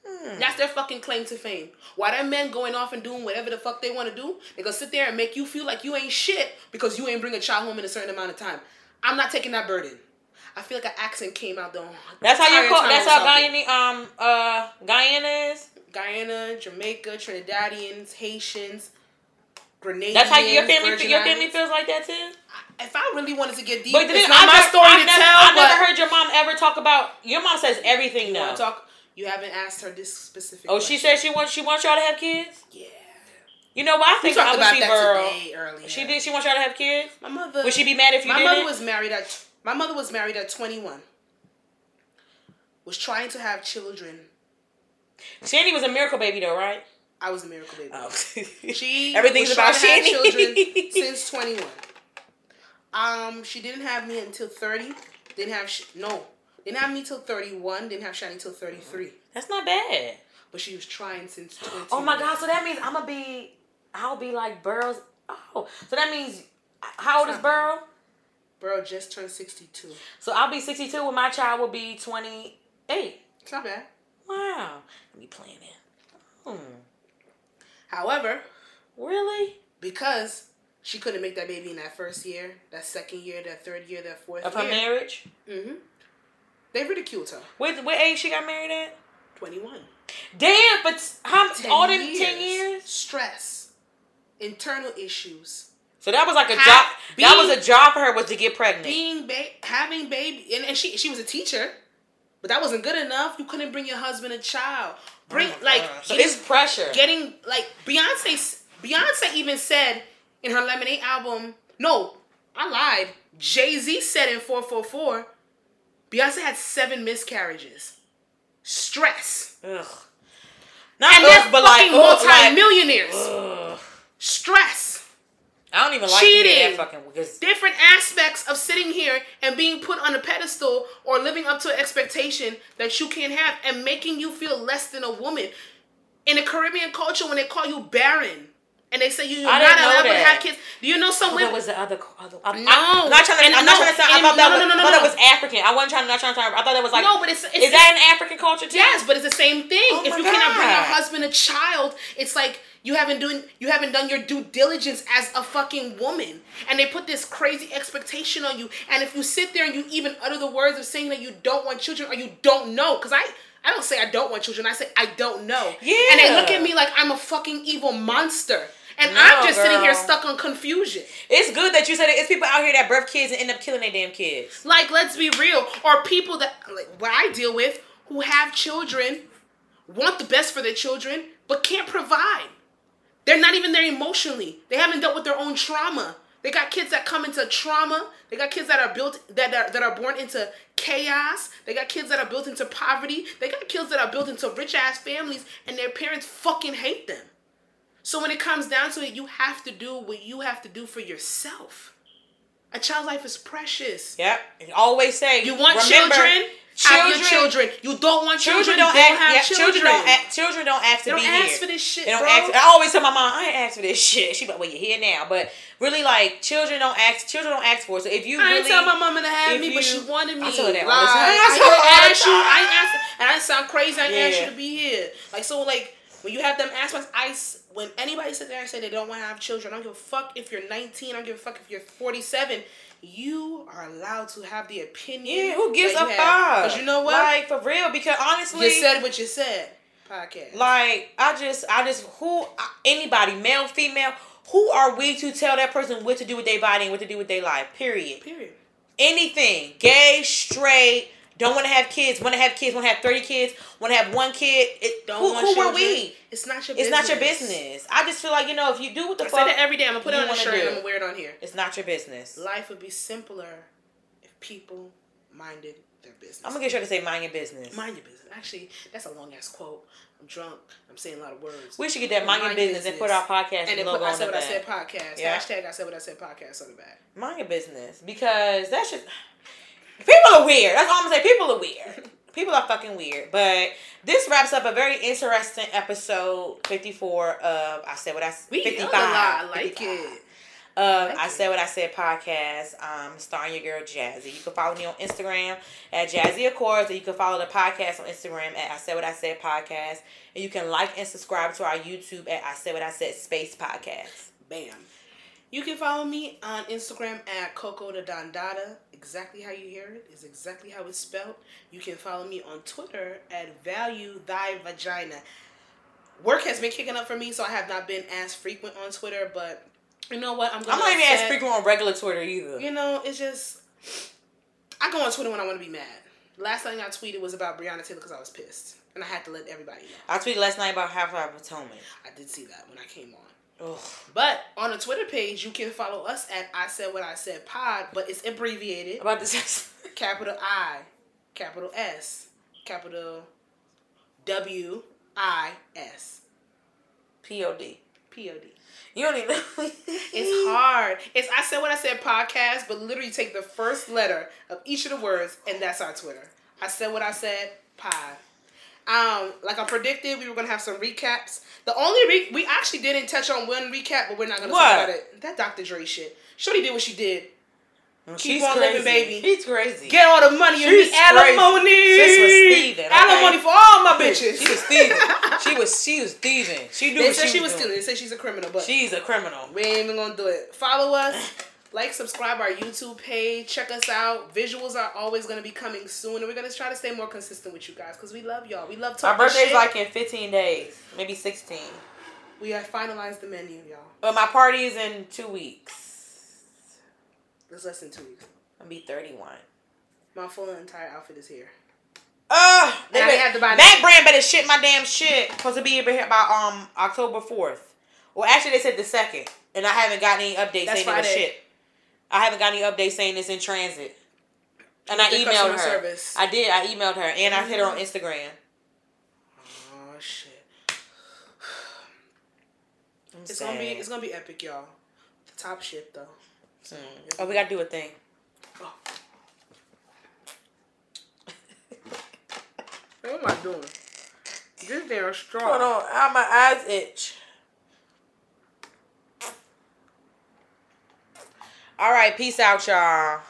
Hmm. That's their fucking claim to fame. Why them men going off and doing whatever the fuck they want to do? They gonna sit there and make you feel like you ain't shit because you ain't bring a child home in a certain amount of time. I'm not taking that burden. I feel like an accent came out though. That's how you call. That's how. Guyana, um, uh, Guyana is. Guyana, Jamaica, Trinidadians, Haitians, Grenadians. That's how your family. Your family feels like that too. If I really wanted to get deep, But it's not I've my never- story I've to never, tell. But never heard your mom ever talk about. Your mom says everything now. talk? You haven't asked her this specific. Oh, she question. said she wants she wants y'all to have kids. Yeah. You know what? I think I would about see that Burl. today earlier. She did. She wants y'all to have kids. My mother. Would she be mad if you my didn't? mother was married at. My mother was married at 21. Was trying to have children. Sandy was a miracle baby though, right? I was a miracle baby. Oh. She Everything's was about trying to have Shani. children since 21. Um, she didn't have me until 30. Didn't have sh- no. Didn't have me till 31. Didn't have Shani till 33. That's not bad. But she was trying since 20. Oh my god! So that means I'm gonna be. I'll be like Burrow's. Oh, so that means how old is Burrow? Bro just turned 62. So I'll be 62 when my child will be 28. It's not bad. Wow. Let me plan it. Hmm. However, Really? because she couldn't make that baby in that first year, that second year, that third year, that fourth Of her marriage? Mm-hmm. They ridiculed her. With what age she got married at? 21. Damn, but how 10 all them years. 10 years? Stress. Internal issues. So that was like a Ha- job. that was a job for her was to get pregnant. being ba- having baby and, and she she was a teacher but that wasn't good enough. You couldn't bring your husband a child. Bring Oh like so getting, it's pressure. getting like beyonce beyonce even said in her lemonade album no i lied. Jay-z said in 444 beyonce had seven miscarriages. Stress. Ugh. Not and ugh, but like, fucking like, multi-millionaires. ugh. stress I don't even like Cheating. that fucking because different aspects of sitting here and being put on a pedestal or living up to an expectation that you can't have and making you feel less than a woman. In the Caribbean culture, when they call you barren and they say you're I not allowed to have kids, do you know some women? was the other? other I'm, No. I'm not trying to. And I'm not trying to sound. I thought that no, was. no, no, I no, it was African. I wasn't trying. Not trying to. I thought that was like. no, but it's, it's is that an African culture too? Yes, but it's the same thing. Oh if you cannot bring your husband a child, it's like you haven't doing you haven't done your due diligence as a fucking woman. And they put this crazy expectation on you. And if you sit there and you even utter the words of saying that you don't want children or you don't know, because I I don't say I don't want children. I say I don't know. Yeah. And they look at me like I'm a fucking evil monster. And No, I'm just sitting here stuck on confusion. It's good that you said it. It's people out here that birth kids and end up killing their damn kids. Like, let's be real. Or people that, like, what I deal with, who have children, want the best for their children, but can't provide. They're not even there emotionally. They haven't dealt with their own trauma. They got kids that come into trauma. They got kids that are built that are, that are born into chaos. They got kids that are built into poverty. They got kids that are built into rich ass families, and their parents fucking hate them. So when it comes down to it, you have to do what you have to do for yourself. A child's life is precious. Yep. And always say You want remember, children? Your children. You don't want children? Children don't, don't ask. have yeah, children. children don't. Ask, children don't ask to They don't be ask here. for this shit, They don't bro. ask. I always tell my mom, I ain't asked for this shit. She be like, well, you're here now. But really, like, children don't ask. Children don't ask for it. So if you I really, ain't tell my mama to have me, but she wanted me. I tell her that all Like, the time. I I tell her ain't the asked you. I asked, and I sound crazy. I ain't asked you to be here. Like so, like when you have them aspects, I s- when anybody sit there and say they don't want to have children, I don't give a fuck if you're 19. I don't give a fuck if you're 47. You are allowed to have the opinion. Yeah, who gives a that you have. fuck? Because you know what? Like for real, because honestly, you said what you said. Podcast. Like I just, I just, who anybody, male, female, who are we to tell that person what to do with their body and what to do with their life? Period. Period. Anything, gay, straight, don't want to have kids, want to have kids, want to have thirty kids, want to have one kid. It, Don't who want who children. are we? It's not your. It's business. not your business. I just feel like you know if you do what the I fuck, say that every day. I'm gonna put it on a shirt do. and I'm gonna wear it on here. it's not your business. Life would be simpler if people minded their business. I'm gonna get sure to say mind your business. mind your business. Actually, that's a long ass quote. I'm drunk. I'm saying a lot of words. we should get that mind, your business, and put our podcast and then put I said what I said podcast. Yeah. Hashtag I said what I said podcast on the back. mind your business because that should people are weird that's all i'm gonna say people are weird people are fucking weird but this wraps up a very interesting episode 54 of i said what i We 55 yelled a lot. I like 55 it. of I it. Said What I Said podcast, um, starring your girl Jazzy. You can follow me on Instagram at Jazzy Accords, and you can follow the podcast on Instagram at I Said What I Said podcast, and you can like and subscribe to our YouTube at I Said What I Said Space Podcast. Bam. You can follow me on Instagram at Coco the Dondada. Exactly how you hear it is exactly how it's spelled. You can follow me on Twitter at Value Thy Vagina. Work has been kicking up for me, so I have not been as frequent on Twitter. But you know what? I'm I'm not even as frequent on regular Twitter either. You know, it's just I go on Twitter when I want to be mad. Last thing I tweeted was about Breonna Taylor because I was pissed, and I had to let everybody know. I tweeted last night about half of Potomac. I did see that when I came on. Ugh. But on the Twitter page, you can follow us at I Said What I Said Pod, but it's abbreviated. About this. Capital I, capital S, capital W I S. Pod. Pod. You don't even. It's hard. It's I said what I said podcast, but literally take the first letter of each of the words, and that's our Twitter. I said what I said. Pod. Um, like I predicted, we were gonna have some recaps. The only re- we actually didn't touch on one recap, but we're not gonna What? talk about it. That Dr. Dre shit. Shorty did what she did. She's on living, crazy. baby. She's crazy. Get all the money and She's the alimony. This was thieving, okay? Alimony for all my bitches. She was thieving. She was she was thieving. She knew They said she, she was doing. stealing. They said she's a criminal, but She's a criminal. we ain't even gonna do it. Follow us, like, subscribe our YouTube page, check us out. Visuals are always gonna be coming soon, and we're gonna try to stay more consistent with you guys because we love y'all. We love talking. My birthday's shit. like in 15 days, maybe 16. we have finalized the menu, y'all. But my party is in two weeks. It's less than two weeks. I'll be 31. My full entire outfit is here. Uh, they And I had to buy that. brand better shit my damn shit. Supposed to be here by um October 4th. Well, actually, they said the second, and I haven't got any updates That's Friday. shit. I haven't got any updates saying it's in transit. And I emailed her. service. I did. I emailed her, and I hit her on Instagram. Oh shit! It's gonna be it's gonna be epic, y'all. The top shit though. Mm. Oh, we gotta do a thing. Oh. What am I doing? This damn straw. Hold on, how my eyes itch. All right, peace out, y'all.